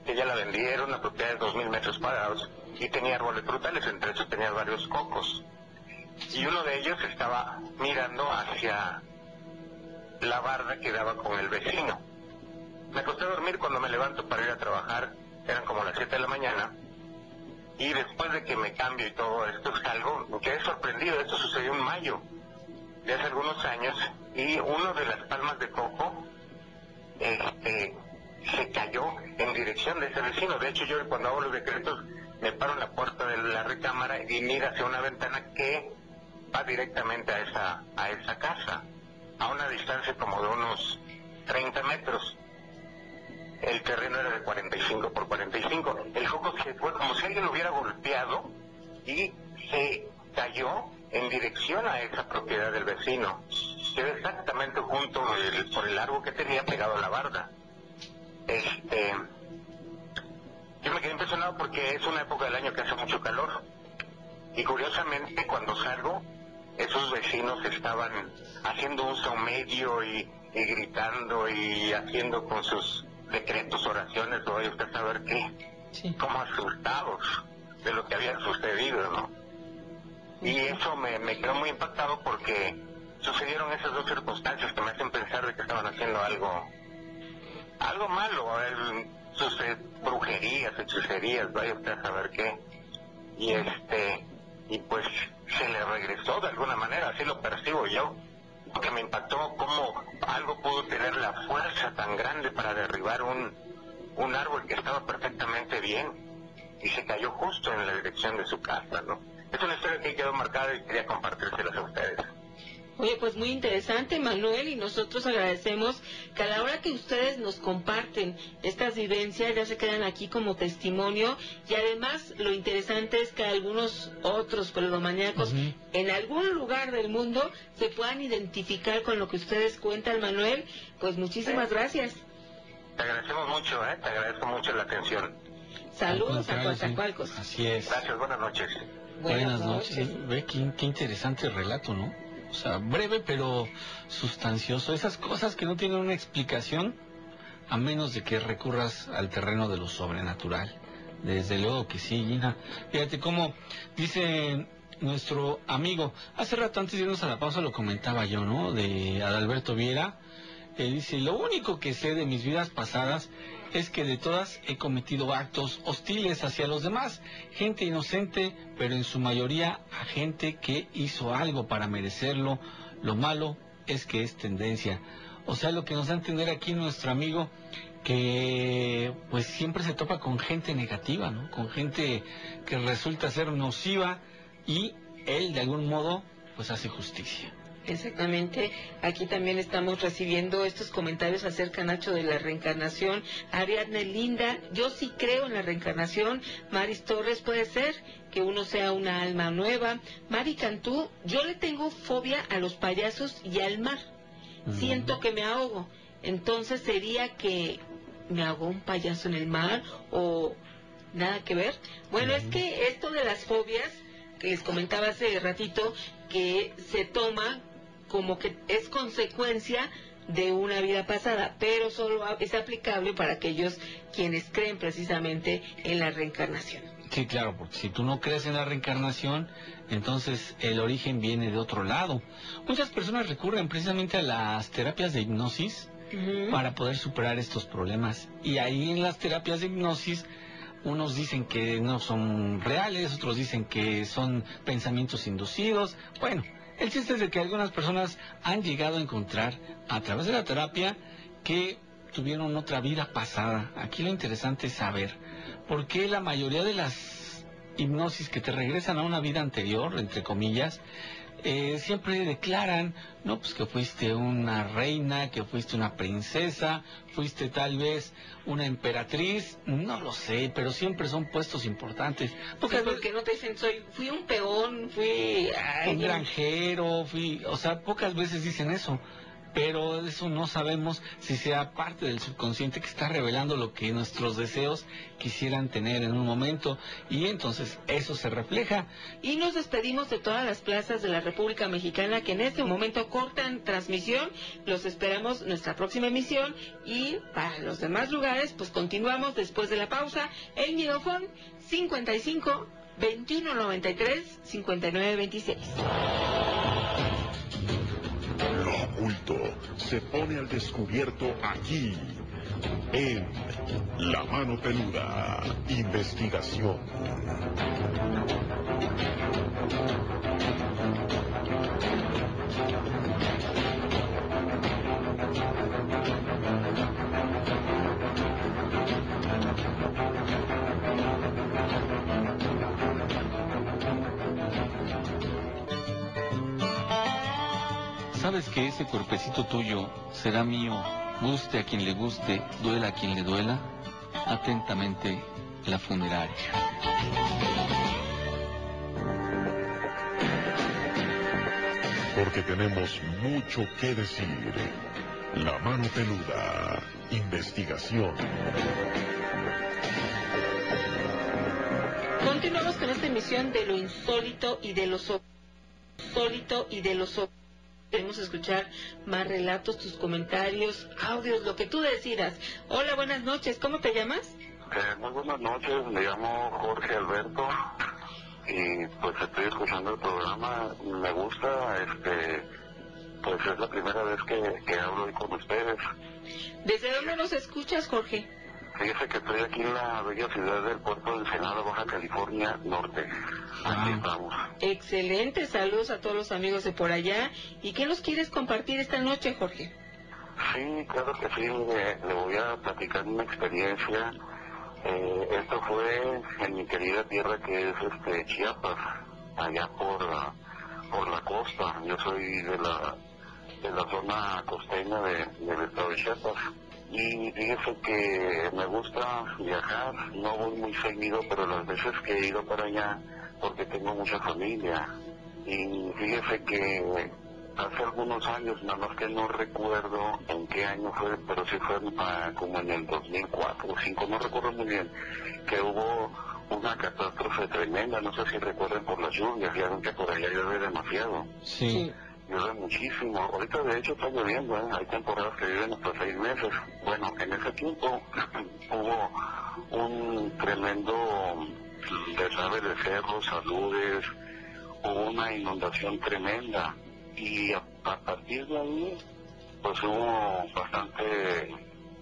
que ya la vendí, era una propiedad de dos mil metros cuadrados, y tenía árboles frutales, entre esos tenía varios cocos. Y uno de ellos estaba mirando hacia la barda que daba con el vecino. Me acosté a dormir cuando me levanto para ir a trabajar, eran como las 7 de la mañana, y después de que me cambio y todo esto, salgo, me quedé sorprendido, esto sucedió en mayo de hace algunos años, y uno de las palmas de coco este, se cayó en dirección de ese vecino. De hecho, yo cuando hago los decretos me paro en la puerta de la recámara y mira hacia una ventana que va directamente a esa, a esa casa, a una distancia como de unos 30 metros. El terreno era de 45 por 45. El coco se fue como si alguien lo hubiera golpeado y se cayó en dirección a esa propiedad del vecino. Quedó exactamente junto el- por el árbol que tenía pegado a la barda. Este, yo me quedé impresionado porque es una época del año que hace mucho calor. Y curiosamente cuando salgo, esos vecinos estaban haciendo un saumedio y, y gritando y haciendo con sus decretos, oraciones, o vaya usted a saber qué, como asustados de lo que había sucedido, ¿no? Y eso me, me quedó muy impactado porque sucedieron esas dos circunstancias que me hacen pensar de que estaban haciendo algo, algo malo, el- sus eh, brujerías, hechicerías, vaya usted a saber qué. Y este, y pues se le regresó de alguna manera, así lo percibo yo, porque me impactó cómo algo pudo tener la fuerza tan grande para derribar un, un árbol que estaba perfectamente bien y se cayó justo en la dirección de su casa, ¿no? Es una historia que quedó marcada y quería compartírselas a ustedes. Oye, pues muy interesante, Manuel, y nosotros agradecemos que a la hora que ustedes nos comparten estas vivencias ya se quedan aquí como testimonio y además lo interesante es que algunos otros peludomaníacos en algún lugar del mundo se puedan identificar con lo que ustedes cuentan, Manuel. Pues muchísimas gracias. Te agradecemos mucho, ¿eh? Te agradezco mucho la atención. Saludos a sí. Coatzacoalcos. Así es. Gracias, buenas noches. Buenas, noches. Ve qué, qué interesante relato, ¿no? O sea, breve pero sustancioso. Esas cosas que no tienen una explicación a menos de que recurras al terreno de lo sobrenatural. Desde luego que sí, Gina. Fíjate cómo dice nuestro amigo, hace rato antes de irnos a la pausa lo comentaba yo, ¿no? De Adalberto Viera. Él dice, lo único que sé de mis vidas pasadas es que de todas he cometido actos hostiles hacia los demás, gente inocente, pero en su mayoría a gente que hizo algo para merecerlo. Lo malo es que es tendencia. O sea, lo que nos da a entender aquí nuestro amigo, que pues siempre se topa con gente negativa, ¿no? Con gente que resulta ser nociva y él de algún modo pues hace justicia. Exactamente. Aquí también estamos recibiendo estos comentarios acerca, Nacho, de la reencarnación. Ariadne Linda, yo sí creo en la reencarnación. Maris Torres, puede ser que uno sea una alma nueva. Mari Cantú, yo le tengo fobia a los payasos y al mar. Siento que me ahogo. Entonces sería que me ahogó un payaso en el mar o nada que ver. Bueno, es que esto de las fobias que les comentaba hace ratito, que se toma como que es consecuencia de una vida pasada, pero solo es aplicable para aquellos quienes creen precisamente en la reencarnación. Sí, claro, porque si tú no crees en la reencarnación, entonces el origen viene de otro lado. Muchas personas recurren precisamente a las terapias de hipnosis para poder superar estos problemas. Y ahí en las terapias de hipnosis, unos dicen que no son reales, otros dicen que son pensamientos inducidos. Bueno, el chiste es de que algunas personas han llegado a encontrar a través de la terapia que tuvieron otra vida pasada. Aquí lo interesante es saber por qué la mayoría de las hipnosis que te regresan a una vida anterior, entre comillas, eh, siempre declaran, no, pues que fuiste una reina, que fuiste una princesa, fuiste tal vez una emperatriz, no lo sé, pero siempre son puestos importantes. Porque, porque no te dicen, soy, fui un peón, fui... un granjero, fui, o sea, pocas veces dicen eso pero eso no sabemos si sea parte del subconsciente que está revelando lo que nuestros deseos quisieran tener en un momento y entonces eso se refleja. Y nos despedimos de todas las plazas de la República Mexicana que en este momento cortan transmisión. Los esperamos nuestra próxima emisión y para los demás lugares pues continuamos después de la pausa. El Midofón 55 2193 5926 se pone al descubierto aquí, en La Mano Peluda, investigación. Sabes que ese cuerpecito tuyo será mío, guste a quien le guste, duela a quien le duela. Atentamente, la funeraria. Porque tenemos mucho que decir. La mano peluda. Investigación. Continuamos con esta emisión de lo insólito y de lo insólito y de lo Queremos escuchar más relatos, tus comentarios, audios, lo que tú decidas. Hola, buenas noches. ¿Cómo te llamas? Eh, muy buenas noches. Me llamo Jorge Alberto y pues estoy escuchando el programa. Me gusta, este, pues es la primera vez que, que hablo hoy con ustedes. ¿Desde dónde nos escuchas, Jorge? Fíjese que estoy aquí en la bella ciudad del puerto de Ensenada, Baja California Norte. Aquí estamos. Excelente, saludos a todos los amigos de por allá. ¿Y qué nos quieres compartir esta noche, Jorge? Sí, claro que sí, le, voy a platicar una experiencia. Eh, esto fue en mi querida tierra que es este Chiapas, allá por, por la costa. Yo soy de la, de la zona costeña de, del estado de Chiapas y fíjese que me gusta viajar, no voy muy seguido, pero las veces que he ido para allá, porque tengo mucha familia, y fíjese que hace algunos años, nada más que no recuerdo en qué año fue, pero sí fue como en el 2004 o 2005, no recuerdo muy bien, que hubo una catástrofe tremenda, no sé si recuerden por las lluvias, ya ven que por allá llueve demasiado. Sí llueve muchísimo. Ahorita de hecho está lloviendo, ¿eh? hay temporadas que llueven hasta seis meses. Bueno, en ese tiempo hubo un tremendo desave de cerros, saludes, hubo una inundación tremenda y a, partir de ahí pues hubo bastante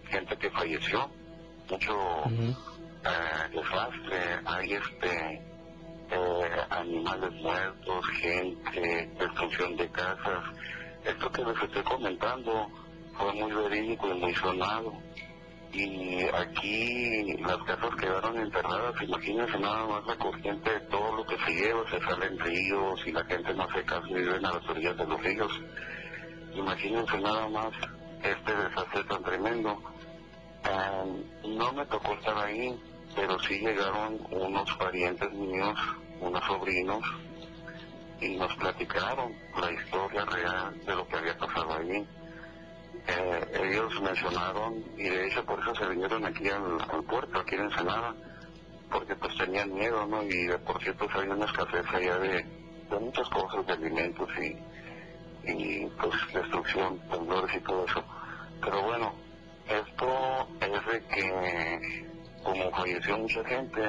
gente que falleció, mucho eh, desastre, hay este eh, animales muertos, gente, destrucción de casas. Esto que les estoy comentando fue muy verídico y muy sonado. Y aquí las casas quedaron enterradas, imagínense nada más la corriente de todo lo que se lleva, se salen ríos y la gente no hace caso y viven a las orillas de los ríos. Imagínense nada más este desastre tan tremendo. Eh, no me tocó estar ahí, pero sí llegaron unos parientes míos, unos sobrinos, y nos platicaron la historia real de lo que había pasado allí. Eh, ellos mencionaron, y de hecho por eso se vinieron aquí al, puerto, aquí en Ensenada, porque pues tenían miedo, ¿no? Y de por cierto había una escasez allá de, de muchas cosas, de alimentos y, y pues destrucción, temblores y todo eso. Pero bueno, esto es de que como falleció mucha gente,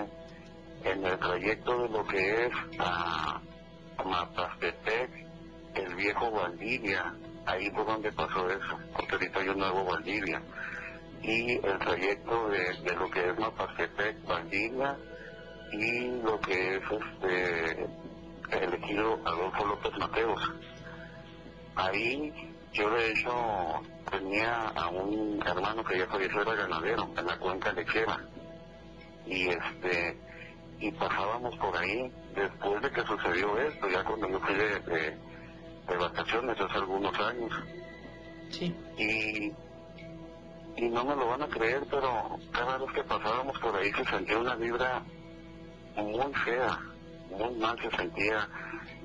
en el trayecto de lo que es a Mapastepec, el viejo Valdivia, ahí por donde pasó eso, porque ahorita hay nuevo Valdivia, y el trayecto de, lo que es Mapastepec, Valdivia, y lo que es este elegido Adolfo López Mateos. Ahí yo de hecho tenía a un hermano que ya falleció, era ganadero, en la cuenca lechera y este y pasábamos por ahí después de que sucedió esto, ya cuando yo fui de, de, de vacaciones hace algunos años. Sí. Y, y no me lo van a creer, pero cada vez que pasábamos por ahí se sentía una vibra muy fea, muy mal se sentía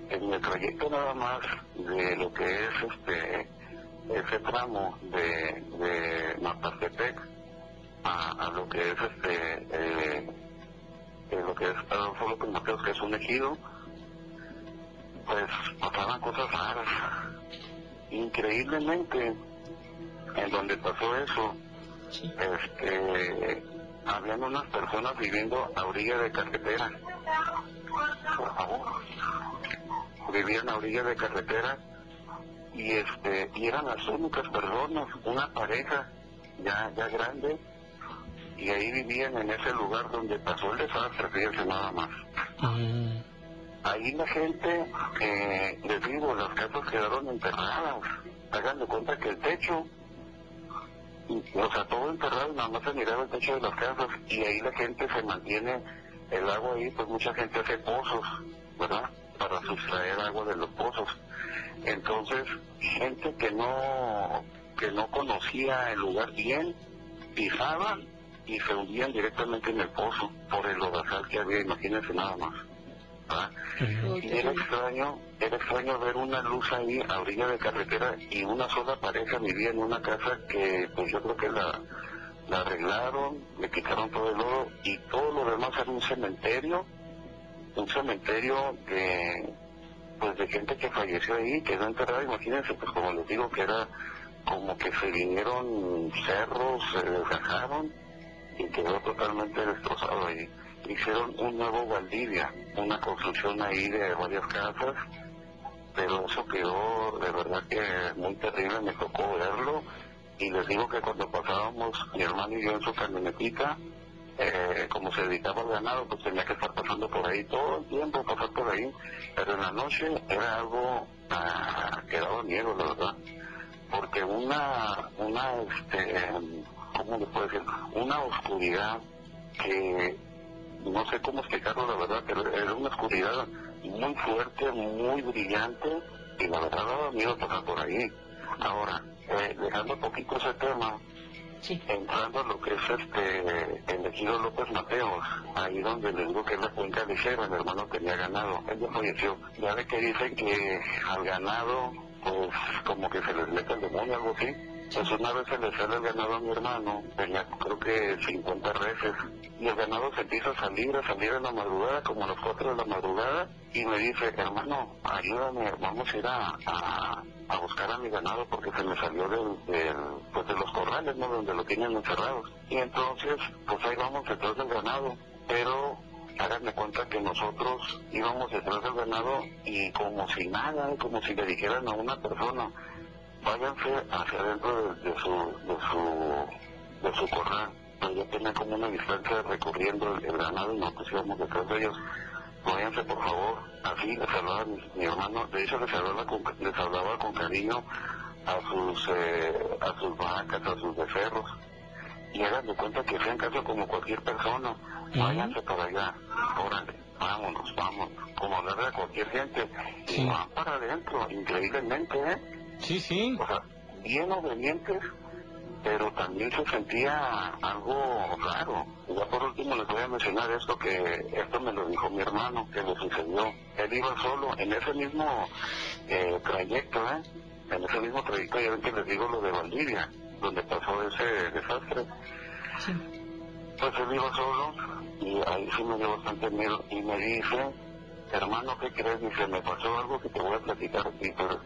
en el trayecto nada más de lo que es este ese tramo de, de Mapastepec a, a lo que es este eh, eh, lo que es Adolfo López Mateos, que es un ejido, pues pasaban cosas raras. Increíblemente, en donde pasó eso, este, habían unas personas viviendo a orilla de carretera. Por favor. Vivían a orilla de carretera y este y eran las únicas personas, una pareja ya ya grande y ahí vivían en ese lugar donde pasó el desastre, fíjense nada más. Ahí la gente, eh, les digo, las casas quedaron enterradas. Hagan de cuenta que el techo, o sea, todo enterrado, nada más se miraba el techo de las casas y ahí la gente se mantiene, el agua ahí, pues mucha gente hace pozos, ¿verdad? Para sustraer agua de los pozos. Entonces, gente que no, que no conocía el lugar bien, pisaba y se hundían directamente en el pozo por el lodazal que había, imagínense nada más. Y era extraño, era extraño ver una luz ahí a orilla de carretera y una sola pareja vivía en una casa que pues yo creo que la, la arreglaron, le quitaron todo el lodo y todo lo demás era un cementerio, un cementerio de pues de gente que falleció ahí, quedó enterrada, imagínense, pues como les digo que era como que se vinieron cerros, se desgajaron y quedó totalmente destrozado ahí. Hicieron un nuevo Valdivia, una construcción ahí de varias casas, pero eso quedó de verdad que muy terrible, me tocó verlo. Y les digo que cuando pasábamos mi hermano y yo en su camionetita, eh, como se dedicaba al ganado, pues tenía que estar pasando por ahí todo el tiempo, pasar por ahí, pero en la noche era algo ah, que daba miedo, la verdad, porque una, una, este, ¿cómo le puedo decir? Una oscuridad que no sé cómo explicarlo, la verdad, pero era una oscuridad muy fuerte, muy brillante, y la verdad daba miedo pasar por ahí. Ahora, eh, dejando un poquito ese tema, entrando a lo que es este el ejido López Mateos, ahí donde les digo que es la cuenca ligera, mi hermano tenía ganado, él ya falleció. Ya ve que dicen que al ganado, pues como que se les mete el demonio, algo así. Pues una vez se le sale el ganado a mi hermano, tenía creo que 50 reses, y el ganado se empieza a salir, a salir en la madrugada, como a las 4 de la madrugada, y me dice, hermano, ayúdame, vamos a ir a, a, a buscar a mi ganado porque se me salió del, del, pues de los corrales, ¿no? Donde lo tienen encerrados. Y entonces, pues ahí vamos detrás del ganado, pero háganme cuenta que nosotros íbamos detrás del ganado y como si nada, como si le dijeran a una persona, váyanse hacia adentro de, de su, de su, de su corral. Ya tenía como una distancia recorriendo el, el ganado y nosotros íbamos detrás de ellos. Váyanse por favor, así les hablaba mi, mi hermano, de hecho les hablaba con, les hablaba con cariño a sus, eh, a sus vacas, a sus becerros. Y hagan de cuenta que sean caso como cualquier persona, váyanse para allá, órale, vámonos, vámonos, como hablarle a cualquier gente, y van para adentro, increíblemente, ¿eh? Sí, sí. O sea, bien obedientes, pero también se sentía algo raro. Y ya por último les voy a mencionar esto que esto me lo dijo mi hermano, que le sucedió. Él iba solo en ese mismo eh, trayecto, ¿eh? En ese mismo trayecto, ya ven que les digo lo de Valdivia, donde pasó ese desastre. Pues él iba solo y ahí sí me dio bastante miedo y me dice, hermano, ¿qué crees? Dice, me pasó algo que te voy a platicar ti, pero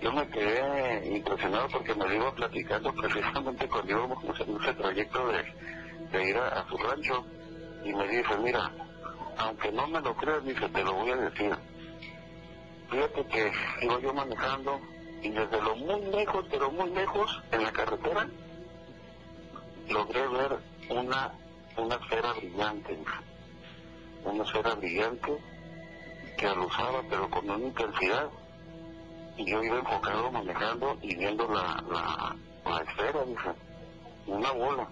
yo me quedé impresionado porque me iba platicando precisamente cuando íbamos en ese trayecto de, ir a, su rancho y me dice, mira, aunque no me lo creas, dice, te lo voy a decir. Fíjate que iba yo manejando y desde lo muy lejos, pero muy lejos, en la carretera, logré ver una, una esfera brillante, una esfera brillante que alusaba, pero con una intensidad y yo iba enfocado manejando y viendo la, la, la esfera, dice, una bola,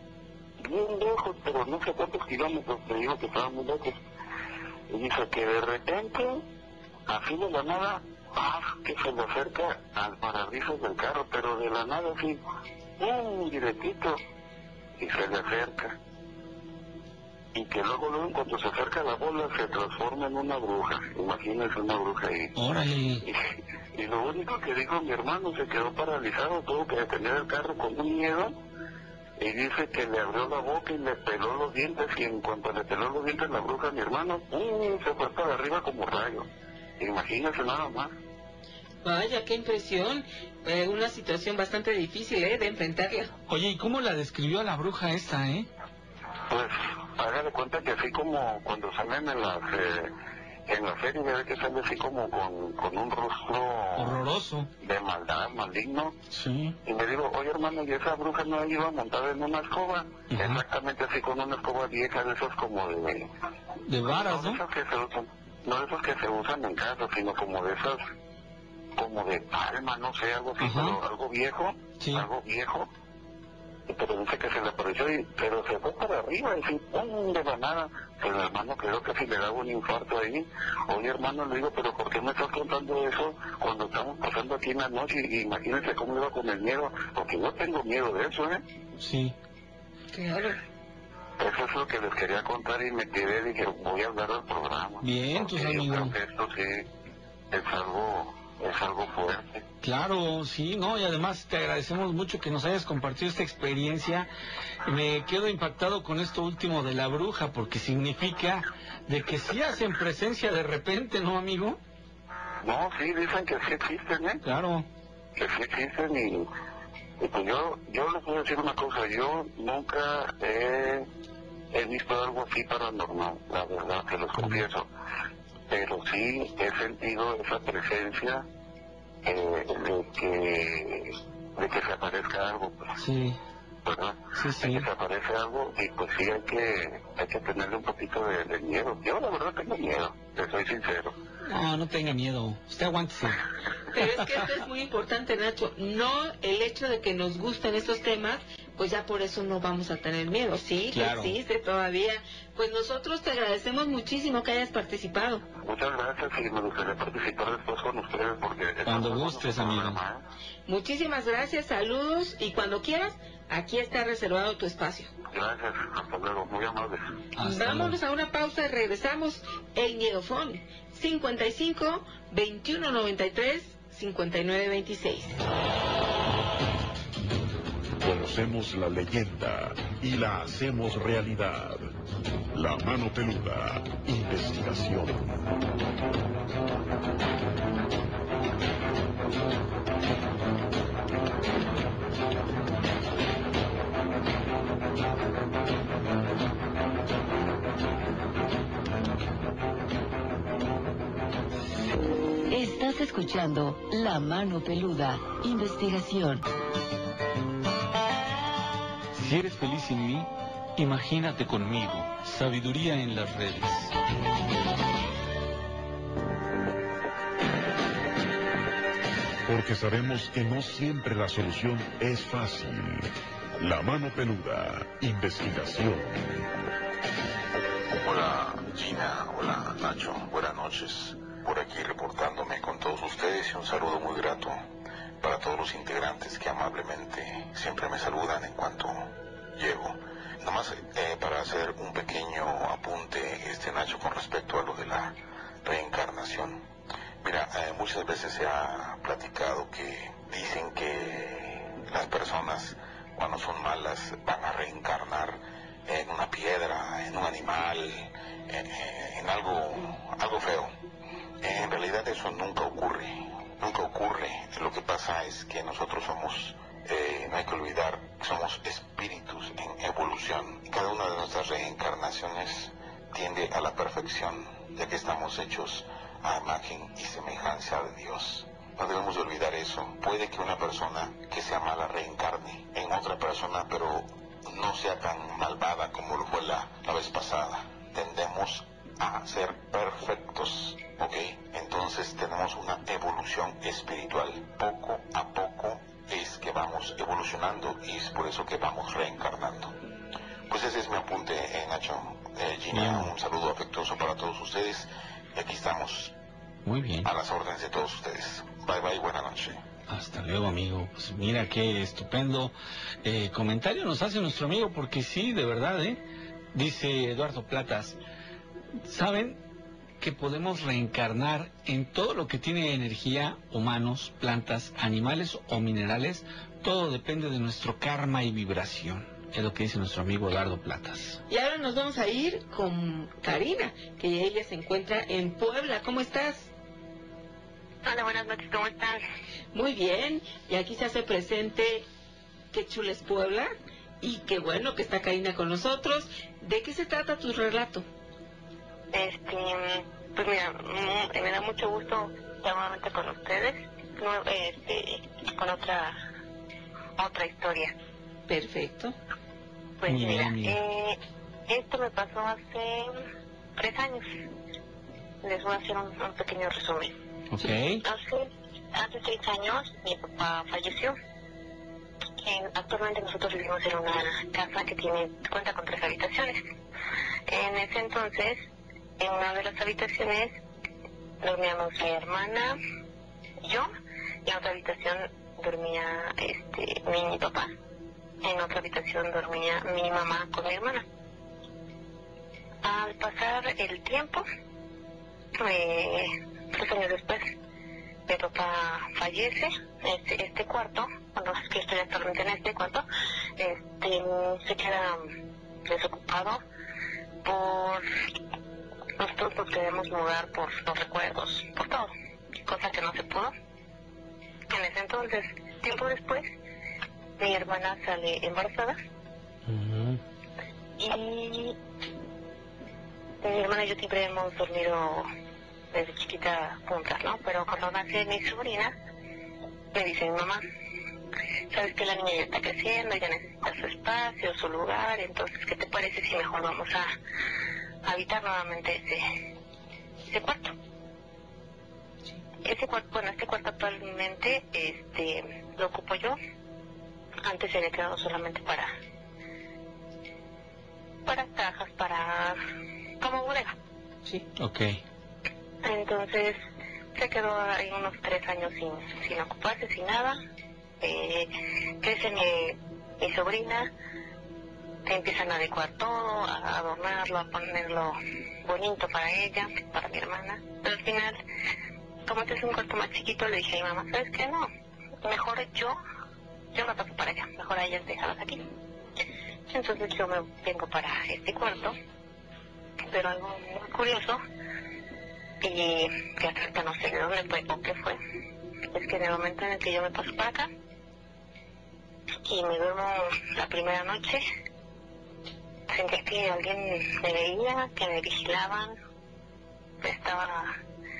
bien lejos, pero no sé cuántos kilómetros, te digo que estaba muy lejos. Y dice que de repente, así de la nada, ¡ah! que se le acerca al parabrisas del carro, pero de la nada así, un directito, y se le acerca. Y que luego, luego, cuando se acerca la bola, se transforma en una bruja. Imagínense una bruja ahí. Órale. Y, lo único que dijo mi hermano, se quedó paralizado, tuvo que detener el carro con un miedo. Y dice que le abrió la boca y le peló los dientes. Y en cuanto le peló los dientes la bruja a mi hermano, ¡pum! se fue para arriba como rayo. Imagínense nada más. Vaya, qué impresión. Eh, una situación bastante difícil, ¿eh? De enfrentarla. Oye, ¿y cómo la describió la bruja esta, eh? Pues, haga de cuenta que así como cuando salen en las, eh, en la serie, ve que sale así como con, con un rostro Horroroso. de maldad, maligno. Sí. Y me digo, oye hermano, ¿y esa bruja no iba montada en una escoba? Exactamente así con una escoba vieja de esas como de... De varas, no ¿no? esas que se usan, no de esas que se usan en casa, sino como de esas, como de palma, no sé, algo así, pero algo viejo, Sí. algo viejo. Y Pero dice que se le apareció, y, pero se fue para arriba, y ¡pum! de la nada. Pues el hermano creo que si le daba un infarto ahí. Oye hermano, le digo, pero ¿por qué me estás contando eso cuando estamos pasando aquí en la noche? Y imagínense cómo iba con el miedo, porque yo tengo miedo de eso, ¿eh? Sí. Claro. Eso es lo que les quería contar y me quedé, dije, voy a hablar al programa. Bien, tus yo amigos. creo que esto sí es algo, es algo fuerte. Claro, sí, ¿no? Y además te agradecemos mucho que nos hayas compartido esta experiencia. Me quedo impactado con esto último de la bruja, porque significa de que sí hacen presencia de repente, ¿no, amigo? No, sí, dicen que sí existen, ¿eh? Claro. Que sí existen y, y pues yo, yo les voy a decir una cosa, yo nunca he, he visto algo así paranormal, la verdad, que los confieso. Pero sí he sentido esa presencia eh, de que de que se aparezca algo, pues, Sí, ¿verdad? sí, De sí. que se aparece algo y pues sí hay que hay que tenerle un poquito de, de miedo. Yo la verdad tengo miedo, te soy sincero. No, no tenga miedo. Usted aguántese. Pero es que esto es muy importante, Nacho. No el hecho de que nos gusten estos temas, pues ya por eso no vamos a tener miedo. Sí, que Claro. existe todavía. Pues nosotros te agradecemos muchísimo que hayas participado. Muchas gracias y me gustaría participar después con ustedes porque... Cuando gustes, amigo. Muchísimas gracias, saludos y cuando quieras, aquí está reservado tu espacio. Gracias, hasta luego, muy amables. Vámonos a una pausa y regresamos. El Miedofón, 55 21 93 59 26. Conocemos la leyenda y la hacemos realidad. La mano peluda, investigación. Estás escuchando La Mano Peluda, investigación. Si eres feliz sin mí, imagínate conmigo. Sabiduría en las redes. Porque sabemos que no siempre la solución es fácil. La mano peluda, investigación. Hola Gina, hola Nacho, buenas noches. Por aquí reportándome con todos ustedes y un saludo muy grato para todos los integrantes que amablemente siempre me saludan en cuanto llego. Nomás eh, para hacer un pequeño apunte, este Nacho, con respecto a lo de la reencarnación. Mira, eh, muchas veces se ha platicado que dicen que las personas cuando son malas van a reencarnar en una piedra, en un animal, en, en algo, algo feo. En realidad eso nunca ocurre, nunca ocurre. Lo que pasa es que nosotros somos, eh, no hay que olvidar, somos espíritus en evolución. Y cada una de nuestras reencarnaciones tiende a la perfección, ya que estamos hechos a imagen y semejanza de Dios. No debemos de olvidar eso. Puede que una persona que sea mala reencarne en otra persona, pero no sea tan malvada como lo fue la, la vez pasada. Tendemos a ser perfectos, ¿ok? Entonces tenemos una evolución espiritual. Poco a poco es que vamos evolucionando y es por eso que vamos reencarnando. Pues ese es mi apunte, eh, Nacho. Eh, Gina, un saludo afectuoso para todos ustedes. Aquí estamos. Muy bien. A las órdenes de todos ustedes. Bye bye, buena noche. Hasta luego, amigo. Pues mira qué estupendo eh, comentario nos hace nuestro amigo, porque sí, de verdad, ¿eh? Dice Eduardo Platas, ¿saben que podemos reencarnar en todo lo que tiene energía, humanos, plantas, animales o minerales? Todo depende de nuestro karma y vibración. Es lo que dice nuestro amigo Eduardo Platas. Y ahora nos vamos a ir con Karina, que ella se encuentra en Puebla. ¿Cómo estás? Hola, buenas noches, ¿cómo estás? Muy bien, y aquí se hace presente Qué chula es Puebla, y qué bueno que está Karina con nosotros. ¿De qué se trata tu relato? Este, pues mira, mm, me da mucho gusto estar nuevamente con ustedes, este, con otra, otra historia. Perfecto. Pues mira, eh, esto me pasó hace tres años. Les voy a hacer un, pequeño resumen. Ok. Hace, hace seis años mi papá falleció. actualmente nosotros vivimos en una casa que tiene cuenta con tres habitaciones. En ese entonces, en una de las habitaciones dormíamos mi hermana, yo, y en otra habitación dormía este mi papá en otra habitación dormía mi mamá con mi hermana. Al pasar el tiempo, eh, tres años después, mi papá fallece, este, este cuarto, cuando es que estoy actualmente en este cuarto, este, se queda desocupado por nosotros nos queremos mudar por los recuerdos, por todo, cosa que no se pudo. En ese entonces, tiempo después, mi hermana sale embarazada. Y mi hermana y yo siempre hemos dormido desde chiquita juntas, ¿no? Pero cuando nace mi sobrina, me dice mi mamá, sabes que la niña ya está creciendo, ya necesita su espacio, su lugar, entonces, ¿qué te parece si mejor vamos a habitar nuevamente ese, ese cuarto? Ese cuarto, bueno, este cuarto actualmente este, lo ocupo yo, antes se había quedado solamente para para cajas, para como bodega. Sí. Ok. Entonces se quedó ahí unos tres años sin, sin ocuparse, sin nada. Eh, crece mi, mi sobrina, empiezan a adecuar todo, a adornarlo, a ponerlo bonito para ella, para mi hermana. Pero al final, como este es un cuarto más chiquito, le dije a mi mamá, ¿sabes qué? No, mejor yo yo no paso para allá, mejor a ellas déjalas aquí. Entonces yo me vengo para este cuarto, pero algo muy curioso, y que hasta no sé de dónde fue o qué fue, es que en el momento en el que yo me paso para acá, y me duermo la primera noche, sentí que alguien me veía, que me vigilaban, estaba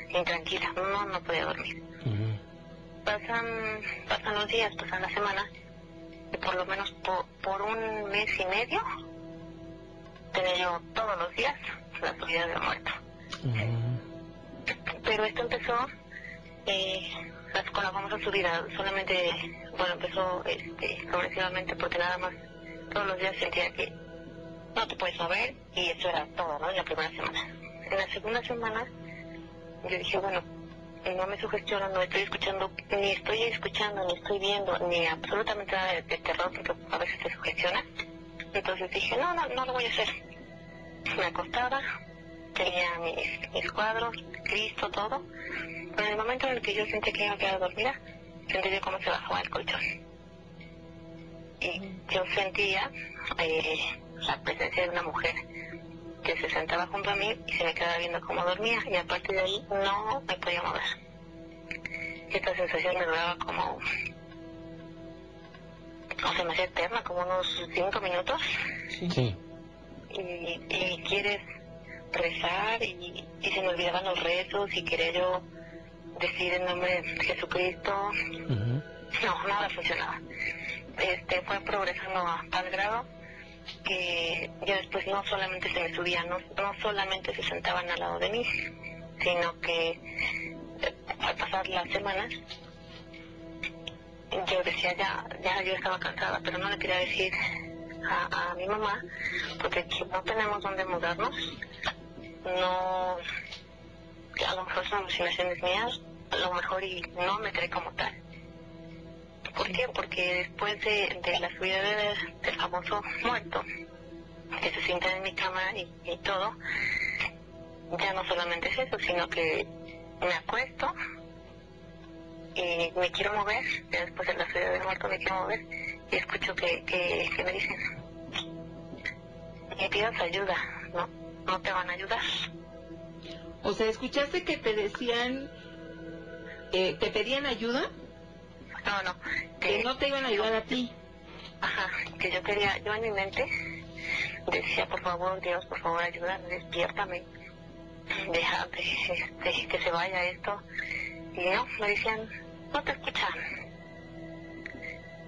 intranquila, no, no podía dormir. Pasan, pasan los días, pasan las semanas, y por lo menos por, un mes y medio tenía yo todos los días la subida de muerto. Pero esto empezó eh, con la famosa subida, solamente, bueno, empezó este, progresivamente porque nada más todos los días sentía que no te puedes mover y eso era todo, ¿no? En la primera semana. En la segunda semana yo dije, bueno, no me sugestiona, no estoy escuchando, ni estoy escuchando, ni estoy viendo, ni absolutamente nada de, terror, porque a veces te sugestiona. Entonces dije, no, no, no lo voy a hacer. Me acostaba, tenía mis, mis cuadros, Cristo, todo. Pero en el momento en el que yo sentí que iba a quedar dormida, sentí yo cómo se bajaba el colchón. Y yo sentía eh, la presencia de una mujer que se sentaba junto a mí y se me quedaba viendo cómo dormía y a partir de ahí no me podía mover. Esta sensación me duraba como, o sea, me hacía eterna, como unos cinco minutos. Sí. Y, y quieres rezar y, y, se me olvidaban los rezos y quería yo decir el nombre de Jesucristo. No, nada funcionaba. Este, fue progresando a tal grado que ya después no solamente se me subían, no, no solamente se sentaban al lado de mí, sino que eh, al pasar las semanas yo decía ya, ya yo estaba cansada, pero no le quería decir a, a mi mamá, porque no tenemos dónde mudarnos. No, a lo mejor son alucinaciones mías, a lo mejor y no me cree como tal. ¿Por qué? Porque después de, de la subida de- del famoso muerto, que se sienta en mi cama y, todo, ya no solamente es eso, sino que me acuesto y me quiero mover, ya después de la subida del muerto me quiero mover y escucho que, que, que me dicen, me pidas ayuda, ¿no? No te van a ayudar. O sea, ¿escuchaste que te decían, eh, te pedían ayuda? No, no. Que no te iban a ayudar a ti. Ajá, que yo quería, yo en mi mente decía, por favor, Dios, por favor, ayúdame, despiértame, deja de, este, que se vaya esto. Y no, me decían, no te escuchan.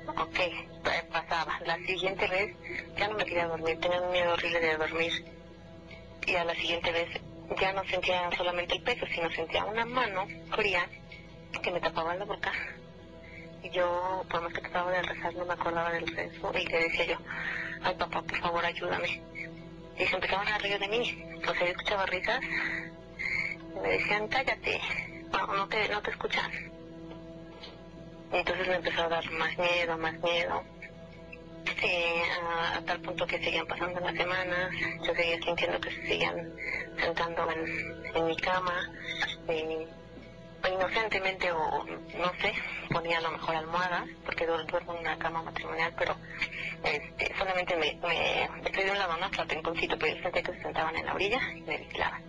Ok, pa- pasaba. La siguiente vez ya no me quería dormir, tenía un miedo horrible de dormir. Y a la siguiente vez ya no sentía solamente el peso, sino sentía una mano fría que me tapaba la boca. Y yo, por más que trataba de rezar, no me acordaba del rezo. Y le decía yo, ay papá, por favor, ayúdame. Y se empezaban a reír de mí. Sea, yo escuchaba risas. Y me decían, cállate, no, te, no te escuchan. Y entonces me empezó a dar más miedo, más miedo. Eh, a, a tal punto que seguían pasando las semanas, yo seguía sintiendo que se seguían sentando en, en mi cama, eh, inocentemente o no sé, ponía a lo mejor almohadas, porque duer- duermo en una cama matrimonial, pero este, solamente me, me de un hasta el rinconcito, pero yo sentía que se sentaban en la orilla y me vigilaban.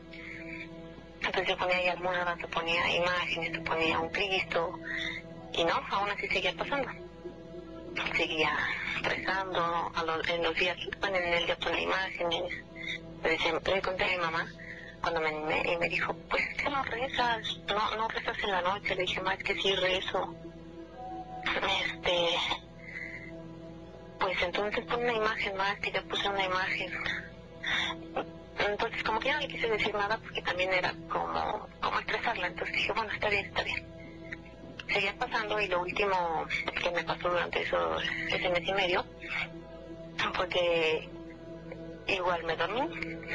Entonces yo ponía ahí almohadas, yo ponía imágenes, yo ponía un Cristo, y no, aún así seguía pasando. Seguía rezando, a en los días, en el día ponía imágenes, le, decía, le conté a mi mamá, cuando me y me dijo, pues que no rezas, no, no rezas en la noche, le dije, más que sí rezo. Este, pues entonces pon una imagen más, que yo puse una imagen. Entonces como que ya no le quise decir nada porque también era como, como estresarla, entonces dije, bueno, está bien, está bien. Seguía pasando y lo último que me pasó durante eso, ese mes y medio fue que igual me dormí,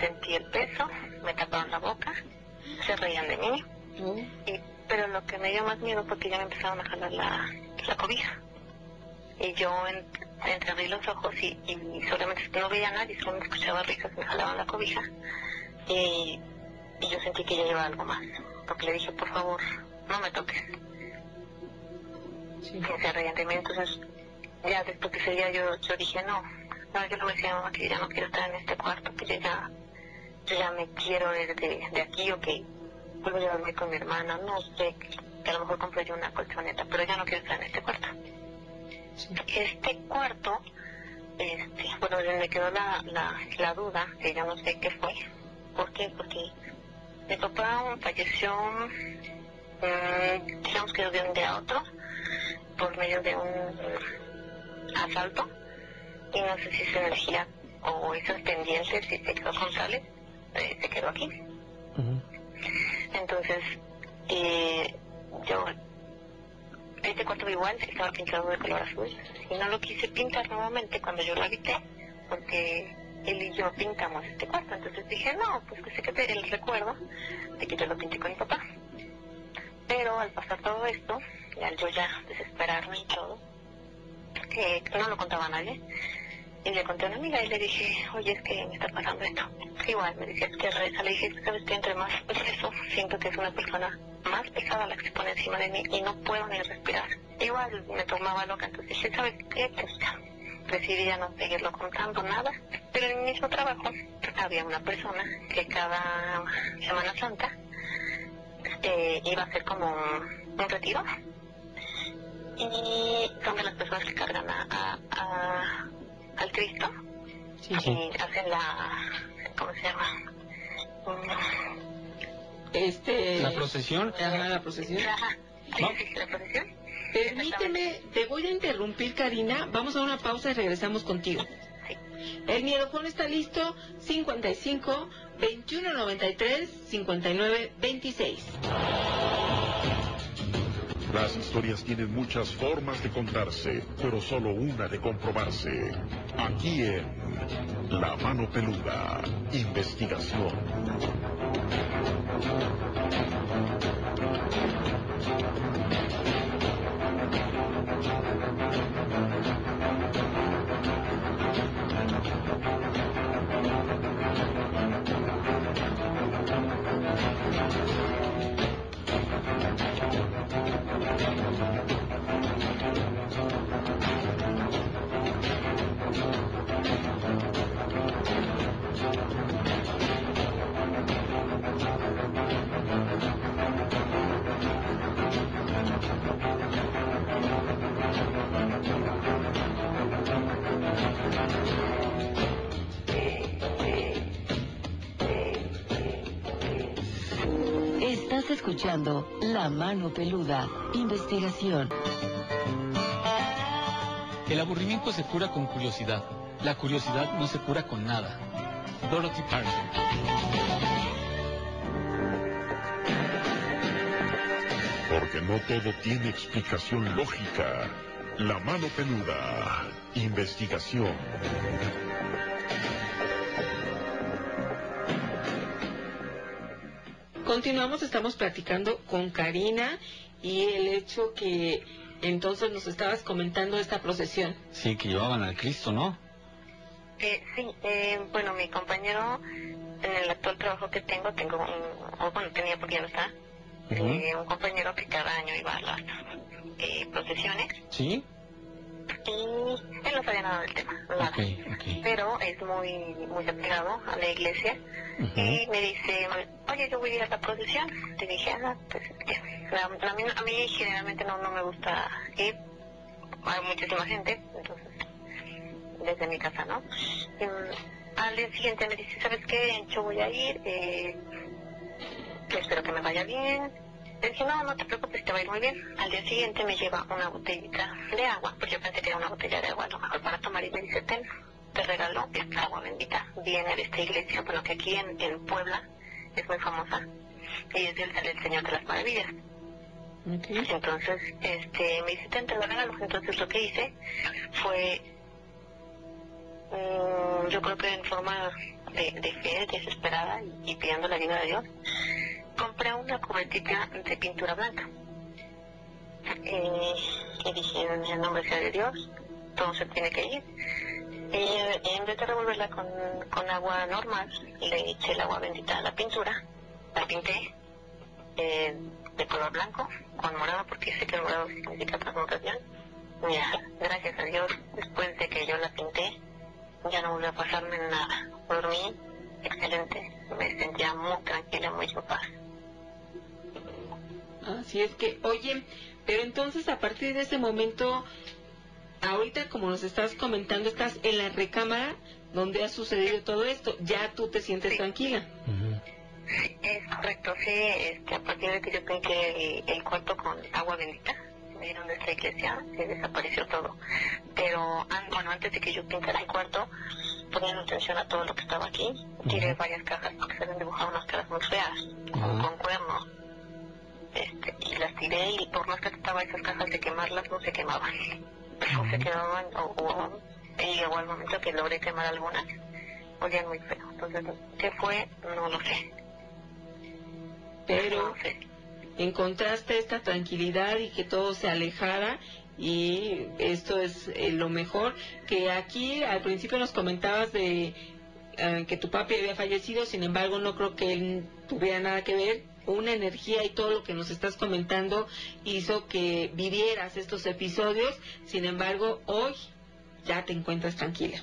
sentí el peso, me taparon la boca, se reían de mí, y, pero lo que me dio más miedo fue que ya me empezaron a jalar la, la cobija. Y yo en, entreabrí los ojos y, y solamente no veía a nadie, solo me escuchaba risas, me jalaban la cobija. Y, y yo sentí que ya llevaba algo más, porque le dije, por favor, no me toques. Y se reían de mí, entonces ya después de ese día yo, yo dije, no, no, yo le decía a mamá que ya no quiero estar en este cuarto, que yo ya, yo ya me quiero ir de, de aquí o que vuelvo a dormir con mi hermana, no sé, que a lo mejor compré yo una colchoneta, pero ya no quiero estar en este cuarto. Este cuarto, este, bueno, me quedó la, la, la duda, que yo no sé qué fue. ¿Por qué? Porque mi papá falleció, mm, digamos que de un día a otro, por medio de un asalto, y no sé si su energía o esos pendientes, si se quedó con sales, eh, se quedó aquí. Entonces, eh, yo, este cuarto igual estaba pintado de color azul y no lo quise pintar nuevamente cuando yo lo habité, porque él y yo pintamos este cuarto. Entonces dije, no, pues que se quede el recuerdo de que yo lo pinté con mi papá. Pero al pasar todo esto, y al yo ya desesperarme y todo, que no lo contaba a nadie, y le conté a una amiga y le dije, oye, es que me está pasando esto. Igual, me decía, que reza. Le dije, sabes que entre más rezo, siento que es una persona más pesada la que se pone encima de mí y no puedo ni respirar. Igual me tomaba loca, entonces dije, ¿sabes qué? Pues decidí ya no seguirlo contando nada. Pero en mi mismo trabajo había una persona que cada Semana Santa eh, iba a hacer como un retiro y son de las personas que cargan a, a- a- al Cristo y hacen la ¿cómo se llama? Este... ¿La procesión? Ajá, la procesión. Ajá, sí, sí, la procesión. Permíteme, te voy a interrumpir, Karina. Vamos a una pausa y regresamos contigo. El micrófono está listo. 55 21 93 59 26. Las historias tienen muchas formas de contarse, pero solo una de comprobarse. Aquí en La Mano Peluda, investigación. Escuchando La Mano Peluda, investigación. El aburrimiento se cura con curiosidad. La curiosidad no se cura con nada. Dorothy Parker. Porque no todo tiene explicación lógica. La Mano Peluda, investigación. Continuamos, estamos platicando con Karina y el hecho que entonces nos estabas comentando esta procesión. Sí, que llevaban al Cristo, ¿no? Eh, sí, eh, bueno, mi compañero, en el actual trabajo que tengo, tengo un, o bueno, tenía porque ya no está, eh, un compañero que cada año iba a las eh, procesiones Sí. Y él no sabía nada del tema, nada. Pero es muy, muy apegado a la iglesia y me dice, oye, yo voy a ir a la procesión. Le dije, ah, pues, ya. La- a, mí, generalmente no, no me gusta ir, hay muchísima gente, entonces, desde mi casa, ¿no? Y, mm, al día siguiente me dice, ¿sabes qué? Yo voy a ir, eh, espero que me vaya bien. Le dije, no, no te preocupes, te va a ir muy bien. Al día siguiente me lleva una botellita de agua, pues yo pensé que era una botella de agua, a lo mejor para tomar, y me dice, ten, te regaló esta agua bendita. Viene de esta iglesia, bueno, que aquí en, en Puebla es muy famosa, y es del, del Señor de las Maravillas. Entonces, este, me dice, ten, te lo regalo. Entonces lo que hice fue, mm, yo creo que en forma de, de fe, desesperada y, y pidiendo la ayuda de Dios, compré una cubetita de pintura blanca. Eh, y dije, en el nombre sea de Dios, todo se tiene que ir. Y en vez de revolverla con, con agua normal, le eché el agua bendita a la pintura, la pinté eh, de color blanco con morado, porque sé que el morado significa transmutación. Gracias a Dios, después de que yo la pinté, ya no volvió a pasarme nada. Dormí excelente, me sentía muy tranquila, muy en paz. Así es que, oye, pero entonces a partir de ese momento, ahorita como nos estás comentando, estás en la recámara donde ha sucedido todo esto, ya tú te sientes tranquila. Es correcto, sí, este, a partir de que yo pinté el, el cuarto con agua bendita, me dieron de esta iglesia, sí, desapareció todo. Pero, bueno, antes de que yo pintara el cuarto, poniendo atención a todo lo que estaba aquí, tiré varias cajas porque se habían dibujado unas caras muy feas, con, con cuernos. Este, y las tiré y por más que trataba esas cajas de quemarlas, no se quemaban. No se quemaban, o, o, y llegó el momento que logré quemar algunas, olían muy feo. Entonces, ¿qué fue? No lo sé. Pero encontraste esta tranquilidad y que todo se alejara y esto es eh, lo mejor que aquí al principio nos comentabas de eh, que tu papi había fallecido sin embargo no creo que él tuviera nada que ver una energía y todo lo que nos estás comentando hizo que vivieras estos episodios sin embargo hoy ya te encuentras tranquila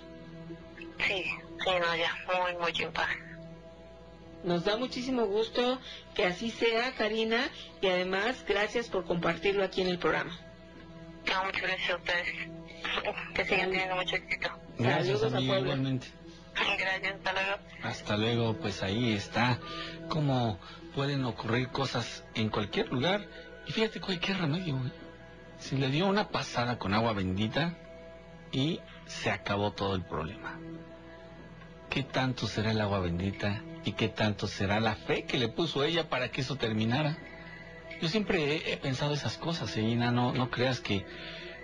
Sí, sí, no, ya, muy, muy en paz. Nos da muchísimo gusto que así sea, Karina, y además gracias por compartirlo aquí en el programa. No, muchas gracias a ustedes. Que sigan teniendo mucho éxito. Gracias, Saludos a amiga, igualmente. Gracias, hasta luego. Hasta luego, pues ahí está cómo pueden ocurrir cosas en cualquier lugar. Y fíjate cualquier remedio. güey. Se le dio una pasada con agua bendita y se acabó todo el problema. ¿Qué tanto será el agua bendita y qué tanto será la fe que le puso ella para que eso terminara? Yo siempre he, pensado esas cosas, Ina, no, no creas que,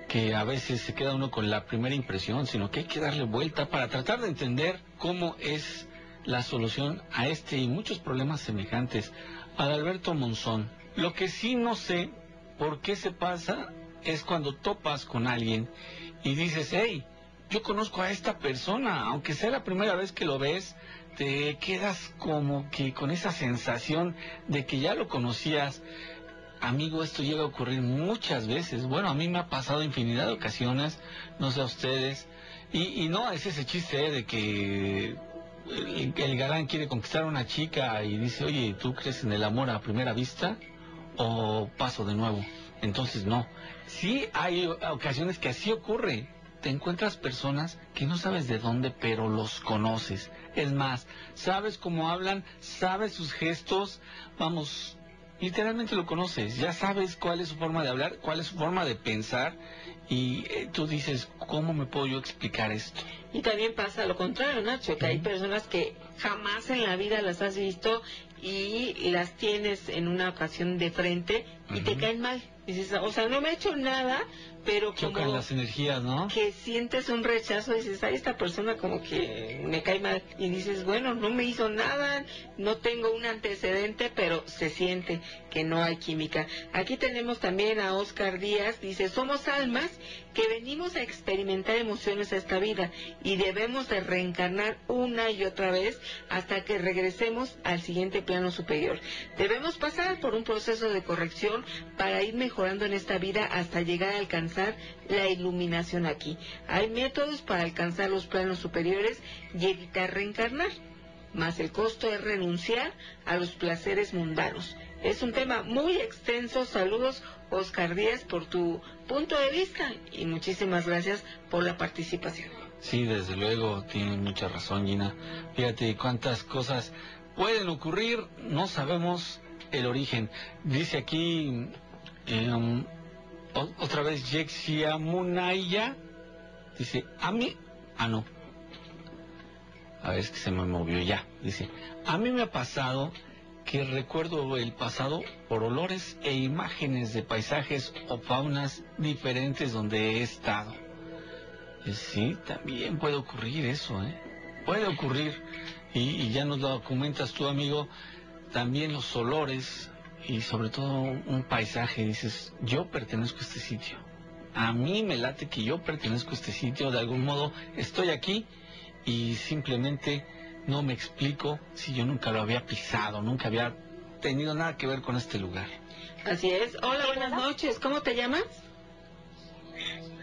que a veces se queda uno con la primera impresión, sino que hay que darle vuelta para tratar de entender cómo es la solución a este y muchos problemas semejantes. Adalberto Monzón, lo que sí no sé por qué se pasa es cuando topas con alguien y dices, hey, yo conozco a esta persona, aunque sea la primera vez que lo ves, te quedas como que con esa sensación de que ya lo conocías. Amigo, esto llega a ocurrir muchas veces. Bueno, a mí me ha pasado infinidad de ocasiones, no sé a ustedes. Y, y no es ese chiste de que el, galán quiere conquistar a una chica y dice, oye, ¿tú crees en el amor a primera vista? ¿O paso de nuevo? Entonces no. Sí hay ocasiones que así ocurre. Te encuentras personas que no sabes de dónde, pero los conoces. Es más, sabes cómo hablan, sabes sus gestos. Vamos, literalmente lo conoces. Ya sabes cuál es su forma de hablar, cuál es su forma de pensar. Y eh, tú dices, ¿cómo me puedo yo explicar esto? Y también pasa lo contrario, Nacho, que hay personas que jamás en la vida las has visto y las tienes en una ocasión de frente y te caen mal. Dices, o sea, no me ha hecho nada, pero Chocan como las energías, ¿no? que sientes un rechazo, dices, ay, esta persona como que me cae mal. Y dices, bueno, no me hizo nada, no tengo un antecedente, pero se siente que no hay química. Aquí tenemos también a Oscar Díaz, dice, somos almas que venimos a experimentar emociones a esta vida y debemos de reencarnar una y otra vez hasta que regresemos al siguiente plano superior. Debemos pasar por un proceso de corrección para ir mejorando en esta vida hasta llegar a alcanzar la iluminación aquí. Hay métodos para alcanzar los planos superiores y evitar reencarnar, más el costo es renunciar a los placeres mundanos. Es un tema muy extenso. Saludos, Oscar Díaz, por tu punto de vista y muchísimas gracias por la participación. Sí, desde luego, tienes mucha razón, Gina. Fíjate cuántas cosas pueden ocurrir, no sabemos el origen. Dice aquí, eh, um, otra vez, Yexia Munaya, dice, a mí, ah, no. A ver, es que se me movió ya. Dice, a mí me ha pasado que recuerdo el pasado por olores e imágenes de paisajes o faunas diferentes donde he estado. Eh, Sí, también puede ocurrir eso, ¿eh? Puede ocurrir. Y, ya nos lo comentas tú, amigo, también los olores y sobre todo un paisaje. Dices, yo pertenezco a este sitio. A mí me late que yo pertenezco a este sitio. De algún modo estoy aquí y simplemente no me explico si yo nunca lo había pisado, nunca había tenido nada que ver con este lugar. Así es. Hola, buenas noches. ¿Cómo te llamas?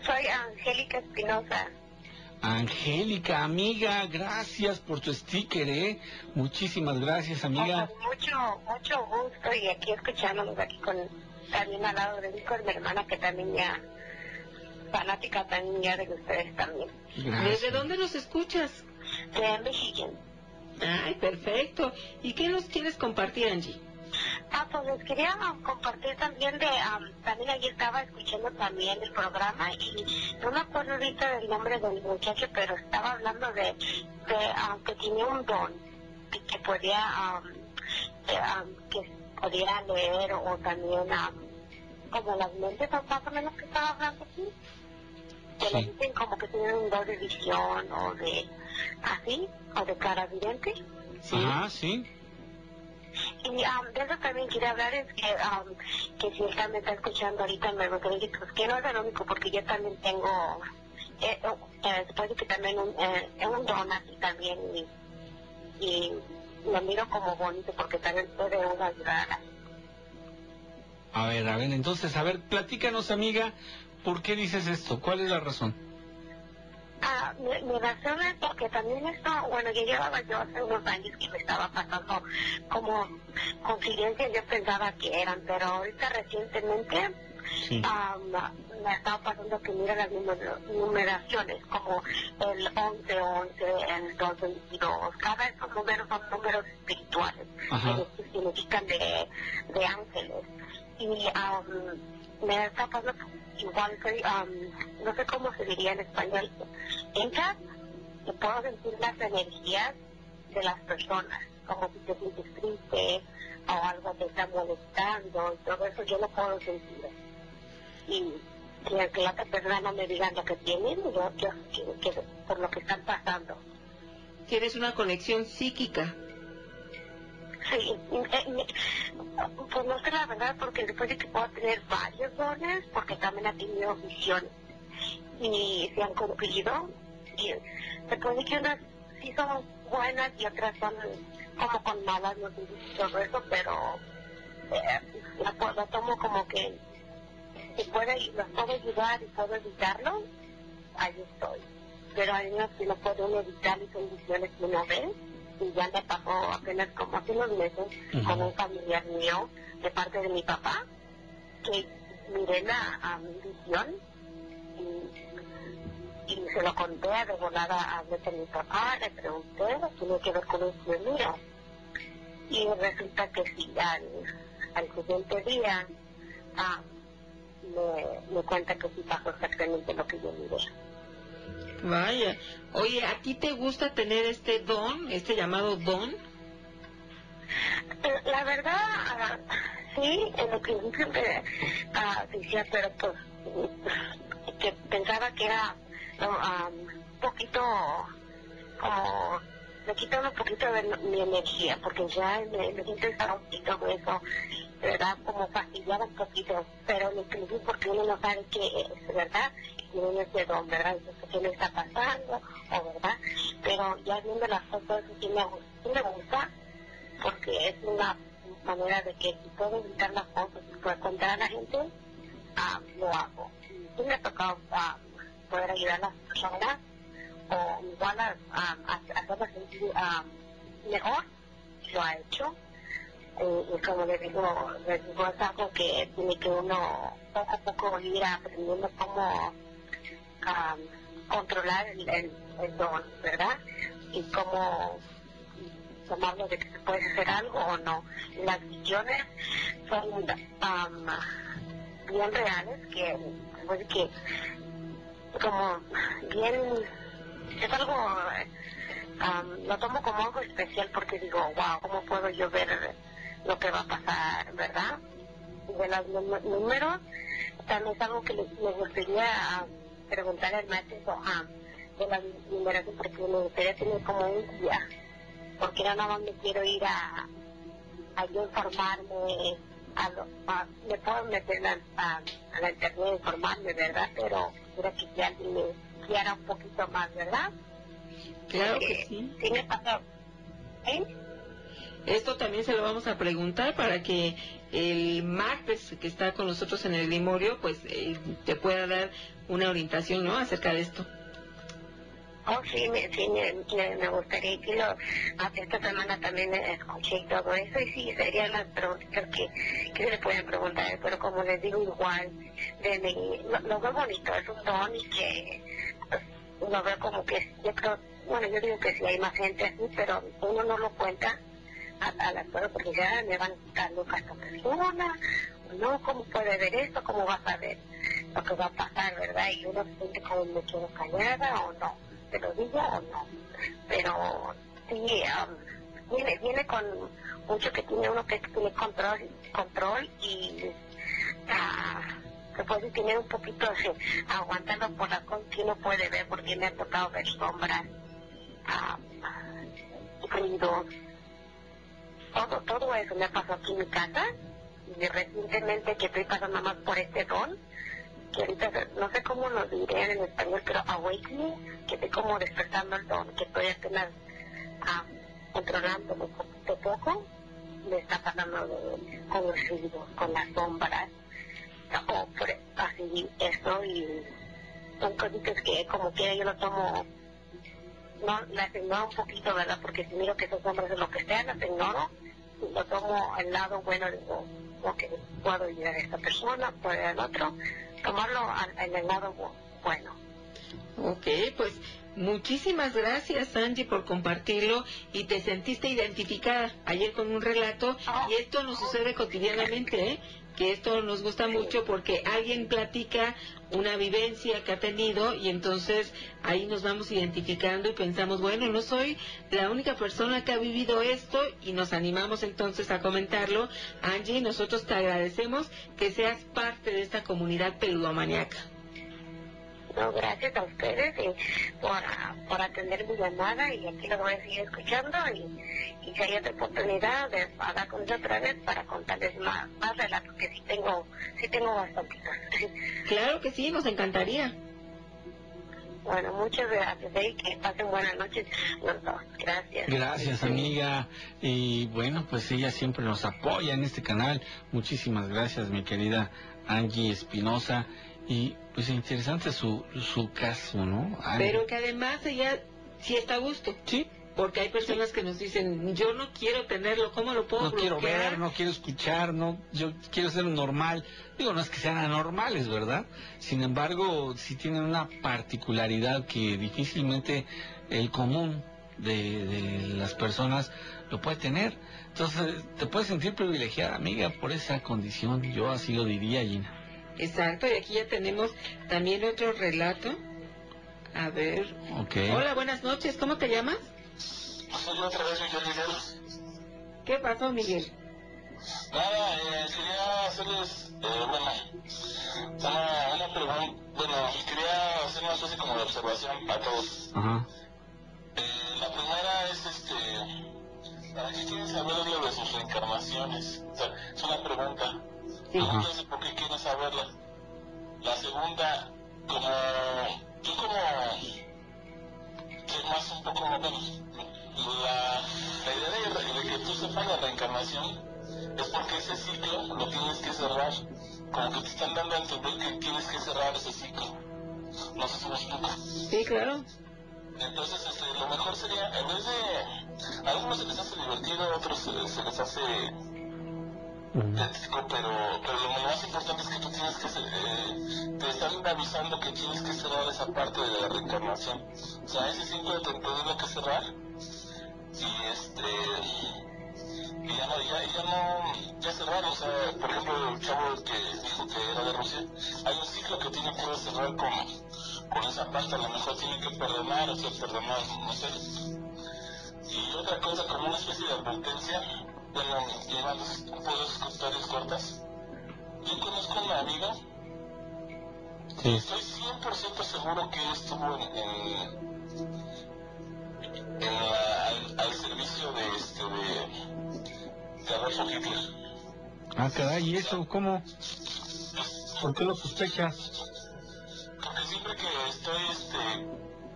Soy Angélica Espinosa. Angélica, amiga, gracias por tu sticker, ¿eh? Muchísimas gracias, amiga. Con mucho, mucho gusto y aquí escuchándonos aquí con también al lado de mí con mi hermana que también ya fanática también ya de ustedes también. ¿Desde dónde nos escuchas? De Michigan. Ay, perfecto. ¿Y qué nos quieres compartir, Angie? Ah, pues les quería compartir también de, um, también ayer estaba escuchando también el programa y no me acuerdo ahorita del nombre del muchacho, pero estaba hablando de, de um, que tenía un don y que podía, um, um, que podía leer o también um, como las mentes o más o menos que estaba hablando aquí. Que le dicen como que tienen un don de visión o de así, o de cara vidente. Ajá, sí. Y um, de eso también quería hablar, es que, um, que si él también está escuchando ahorita me gustaría que, que no es el único, porque yo también tengo, eh, eh, después de que también un, eh, un don así también, y, y lo miro como bonito, porque también puede uno ayudar a A ver, a ver, entonces, a ver, platícanos, amiga, ¿por qué dices esto? ¿Cuál es la razón? Ah, mi razón es porque también esto, bueno, yo llevaba yo hace unos años que me estaba pasando como confidencias, yo pensaba que eran, pero ahorita recientemente am, me estaba pasando que mira las numer- numeraciones, como el 11, 11, el 2, 22, cada de esos números son números espirituales, Ajá. que significan de, de ángeles. Y am, me está pasando igual soy, am, no sé cómo se diría en español, entras y puedo sentir las energías de las personas. como si te sientes triste o algo te está molestando y todo eso yo lo puedo sentir. Y que, que la otra persona me diga lo que tienen, yo, yo que por lo que están pasando. Tienes una conexión psíquica. Sí, me- pues no sé la verdad, porque después de que puedo tener varios dones, porque también ha tenido visiones y se han cumplido. Y se que unas sí son buenas y otras son como con malas noticias y todo eso, pero eh, la, to- la tomo como que si puede, las puedo ayudar y puedo evitarlo, ahí estoy. Pero hay unas que no puedo evitar y son visiones que uno ve y ya me pasó apenas como hace unos meses con un familiar mío de parte de mi papá que miré la a mi visión y, y se lo conté de volada a de mi papá, le pregunté, tiene que ver con sueño mío. Y resulta que sí, al, al siguiente día ah, me, me cuenta que sí pasó exactamente lo que yo miré. Vaya. Oye, ¿a ti te gusta tener este don, este llamado don? Eh, La verdad, ah, sí, en lo principio me ah, decía, pero pues que pensaba que era ah, un poquito como me quitaba un poquito de mi energía, porque ya me, me siento un poquito de eso, ¿verdad? Como fastidiada un poquito, pero lo principio porque uno no sabe qué es, ¿verdad? Y uno es don, ¿verdad? ¿Qué le está pasando? O, ¿verdad? Pero ya viendo las fotos, sí me, sí me gusta, porque es una manera de que si puedo evitar las cosas y puedo contar a la gente, ah, lo hago. Sí me ha tocado ah, poder ayudar a las personas o igual a, a, a hacerlas sentir ah, mejor, lo ha hecho. Y, y como le digo, le digo, es algo que tiene que uno poco a poco ir aprendiendo cómo ah, controlar el, el, don, ¿verdad? Y cómo llamarlo de que se puede hacer algo o no. Las visiones son am, bien reales, que, pues, como bien, es algo, am, lo tomo como algo especial porque digo, wow, ¿cómo puedo yo ver lo que va a pasar, verdad? De los números, también es algo que les, me gustaría preguntar al maestro ah, de la numeración porque me gustaría tener como un porque ya nada más me quiero ir a, a yo informarme, a lo, a- me puedo meter a, a, a la internet informarme, ¿verdad? Pero quiero que si alguien me guiara un poquito más, ¿verdad? Claro que sí. Sí me ¿eh? Esto también se lo vamos a preguntar para que el martes que está con nosotros en el Grimorio, pues eh, te pueda dar una orientación, ¿no? Acerca de esto. Oh, sí, me, sí, me, gustaría que lo, hasta esta semana también escuché y todo eso, y sí, serían las preguntas que, que se le pueden preguntar, pero como les digo, igual, de mi, lo, lo veo bonito, es un don y que pues, lo veo como que, yo creo, bueno, yo digo que sí hay más gente así, pero uno no lo cuenta a, a las porque ya me van dando esta persona, no, ¿cómo puede ver esto? ¿Cómo vas a ver lo que va a pasar, verdad? Y uno se siente como me quedo callada o no te lo digo o no. Pero sí, um, viene, viene con mucho que tiene uno que tiene control, control y ah, que puede tener un poquito de aguantando por la con que uno puede ver porque me ha tocado ver sombras, ah, ruidos, todo, todo eso me pasó aquí en mi casa y recientemente que estoy pasando más por este don que ahorita no sé cómo lo diré en español, pero awakening, que estoy como despertando el don, que estoy apenas ah, controlándolo poquito a poco, me está pasando con los ruidos, con las sombras, o por, así eso, y son cositas que como que yo lo tomo, no, las ignoro un poquito, ¿verdad? Porque si miro que esos hombres de lo que sea, las ignoro, y lo tomo al lado bueno, digo, ok, puedo ayudar a esta persona, puedo ayudar al otro, tomarlo en el lado bu- bueno. Ok, pues muchísimas gracias Angie por compartirlo y te sentiste identificada ayer con un relato y esto nos sucede cotidianamente, ¿eh? que esto nos gusta mucho porque alguien platica una vivencia que ha tenido y entonces ahí nos vamos identificando y pensamos, bueno, no soy la única persona que ha vivido esto y nos animamos entonces a comentarlo. Angie, nosotros te agradecemos que seas parte de esta comunidad peludomaniaca. No, gracias a ustedes y por, por atender mi llamada y aquí lo voy a seguir escuchando y, y si hay otra oportunidad de hablar con ustedes otra vez para contarles más, más relatos que sí tengo, sí tengo bastante. Claro que sí, nos encantaría. Bueno, muchas gracias y que pasen buenas noches los dos. Gracias. Gracias, amiga. Y bueno, pues ella siempre nos apoya en este canal. Muchísimas gracias, mi querida Angie Espinosa. Y pues interesante su, su caso, ¿no? Pero que además ella sí está a gusto. Sí. Porque hay personas que nos dicen, yo no quiero tenerlo, ¿cómo lo puedo No quiero ver, no quiero escuchar, no, yo quiero ser normal. Digo, no es que sean anormales, ¿verdad? Sin embargo, sí tienen una particularidad que difícilmente el común de, de las personas lo puede tener. Entonces, te puedes sentir privilegiada, amiga, por esa condición. Yo así lo diría, Gina. Exacto, y aquí ya tenemos también otro relato. A ver. Okay. Hola, buenas noches. ¿Cómo te llamas? Soy otra vez Miguel Miguel. ¿Qué pasó, Miguel? Nada, eh, quería hacerles, eh, bueno, una, una pregunta, bueno, quería hacer una especie como de observación a todos. Ajá. Eh, la primera es, este, ¿para qué quieren saber lo de sus reencarnaciones? O sea, es una pregunta. Pregúntense por qué quieren saberla. La segunda, como, yo como, que más un poco menos, la, la idea de, que tú sepas la reencarnación es porque ese ciclo lo tienes que cerrar. Como que te están dando a entender que tienes que cerrar ese ciclo. No sé si me. Sí, claro. Entonces, este, lo mejor sería, en vez de... A algunos se les hace divertido, a otros se les hace pero, pero lo más importante es que tú tienes que... Eh, te están avisando que tienes que cerrar esa parte de la reencarnación. O sea, ese ciclo te tiene que cerrar y este y ya no ya, ya no ya cerraron. O sea por ejemplo el chavo que dijo que era de Rusia hay un ciclo que tiene que cerrar con con esa parte. A lo mejor tiene que perdonar o sea perdonar no sé. Y otra cosa como una especie de advertencia bueno llevando puedo historias cortas yo conozco a una amiga sí. estoy 100% seguro que estuvo en, en en la, al, al, servicio de este de, de Adolfo Hitler. Ah, caray, ¿y eso cómo? ¿Por qué lo sospechas? Porque siempre que estoy este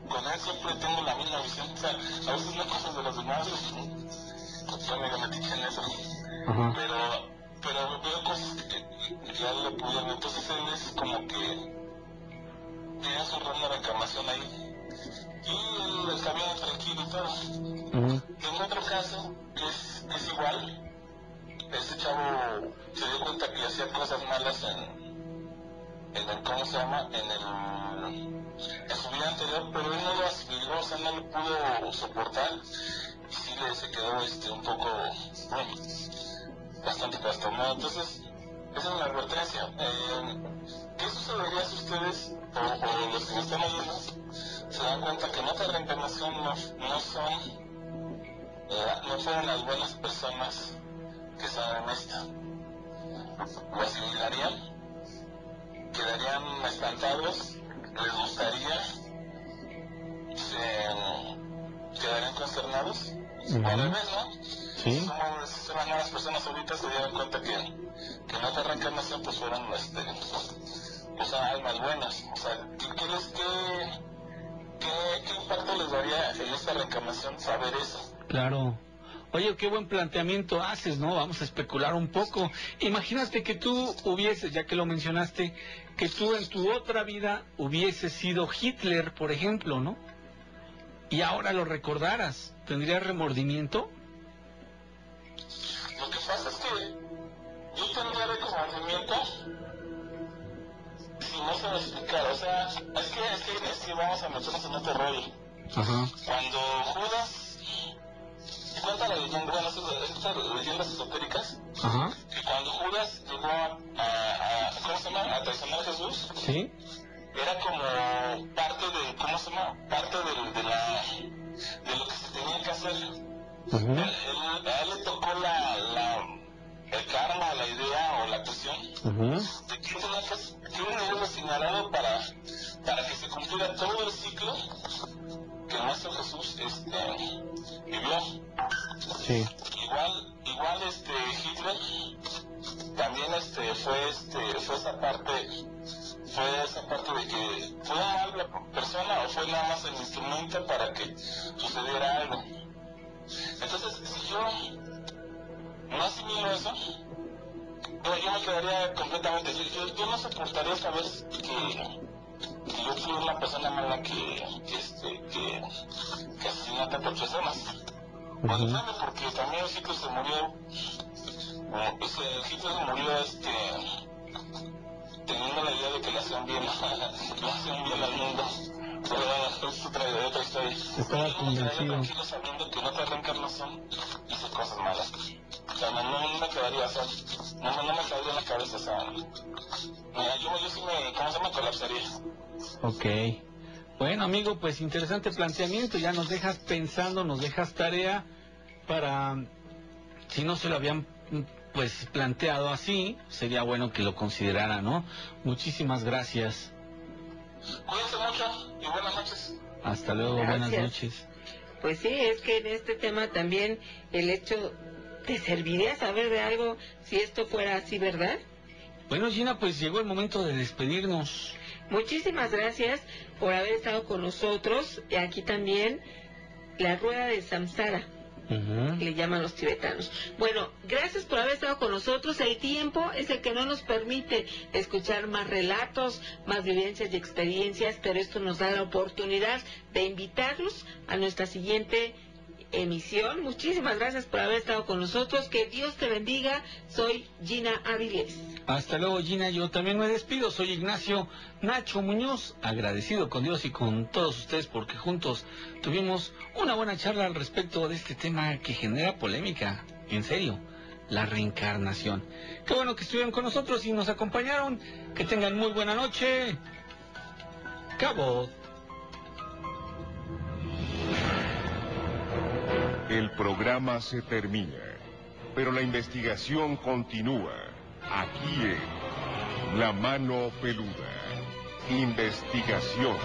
con él siempre tengo la misma visión, o sea, a veces no cosas de los demás, pues yo me metí en eso, Ajá. pero pero veo cosas que, que ya le pudieron, entonces él es como que tiene su ronda de reclamación ahí y el camión tranquilo y todo. Tengo otro caso que es, es igual. Ese chavo se dio cuenta que hacía cosas malas en, en el, ¿cómo se llama? En el, en su vida anterior, pero él no lo asimiló, o sea, no lo pudo soportar y sí le se quedó este, un poco, bueno, bastante trastornado. Entonces, esa es una advertencia. Eh, ¿Qué sucedería si ustedes, o, los que están se dan cuenta que en otra reencarnación no, no son, eh, no fueron las buenas personas que son en esta. Lo asimilarían, quedarían espantados, les gustaría, se quedarían consternados. Uh -huh. Al revés, ¿no? Sí. Si son, si son las personas ahorita se dieron cuenta que, que en otra reencarnación pues fueron este, pues, almas buenas. O sea, ¿qué, qué les, qué, ¿Qué, ¿Qué, impacto les daría en esta reencarnación saber eso? Claro. Oye, qué buen planteamiento haces, ¿no? Vamos a especular un poco. Imagínate que tú hubieses, ya que lo mencionaste, que tú en tu otra vida hubieses sido Hitler, por ejemplo, ¿no? Y ahora lo recordaras. ¿Tendrías remordimiento? Lo que pasa es que yo tendría remordimiento si no se va a explicar, o sea, es que, es que, es que vamos a meternos en este rollo. Ajá. Cuando Judas, cuenta la leyenda, bueno, estas leyendas esotéricas, Ajá. que cuando Judas llegó a, a, a- ¿cómo se llama?, a traicionar a Jesús, Sí. era como parte de, ¿cómo se llama?, parte de, de la, de lo que se tenía que hacer. Ujú. Él- él- a él le tocó la, la, el karma, la idea o la cuestión Ujú. de que tenía que, que un nivel señalado para, para que se cumpliera todo el ciclo que nuestro Jesús este, vivió. Sí. Igual, igual este Hitler también este fue este fue esa parte fue esa parte de que fue una mala persona o fue nada más el instrumento para que sucediera algo. Entonces, si yo no asimilo eso, yo, yo me quedaría completamente, yo, yo no soportaría saber que, que yo fui una persona mala que, que, este, que, que asesinó a tantas personas. Pues sabe, porque también Hitler se murió, ese, Hitler murió este, teniendo la idea de que le hacían bien, le hacían bien al mundo. Pero bueno, es otra, otra historia. Estaba convencido. sabiendo que en otra reencarnación hice cosas malas. O sea, no, no, no me quedaría, o sea, no, no me caería en la cabeza, o sea, mira, yo, yo sí me, ¿cómo se llama? Colapsaría. Ok. Bueno, amigo, pues interesante planteamiento. Ya nos dejas pensando, nos dejas tarea para, si no se lo habían pues planteado así, sería bueno que lo considerara, ¿no? Muchísimas gracias. Cuídense mucho y buenas noches. Hasta luego, buenas Gracias. noches. Pues sí, es que en este tema también el hecho te serviría saber de algo si esto fuera así, ¿verdad? Bueno, Gina, pues llegó el momento de despedirnos. Muchísimas gracias por haber estado con nosotros. Y aquí también la rueda de Samsara, le llaman los tibetanos. Bueno, gracias por haber estado con nosotros. El tiempo es el que no nos permite escuchar más relatos, más vivencias y experiencias, pero esto nos da la oportunidad de invitarlos a nuestra siguiente emisión. Muchísimas gracias por haber estado con nosotros. Que Dios te bendiga. Soy Gina Avilés. Hasta luego, Gina. Yo también me despido. Soy Ignacio Nacho Muñoz, agradecido con Dios y con todos ustedes porque juntos tuvimos una buena charla al respecto de este tema que genera polémica. En serio, la reencarnación. Qué bueno que estuvieron con nosotros y nos acompañaron. Que tengan muy buena noche. Cabo. El programa se termina, pero la investigación continúa. Aquí en La Mano Peluda. Investigación.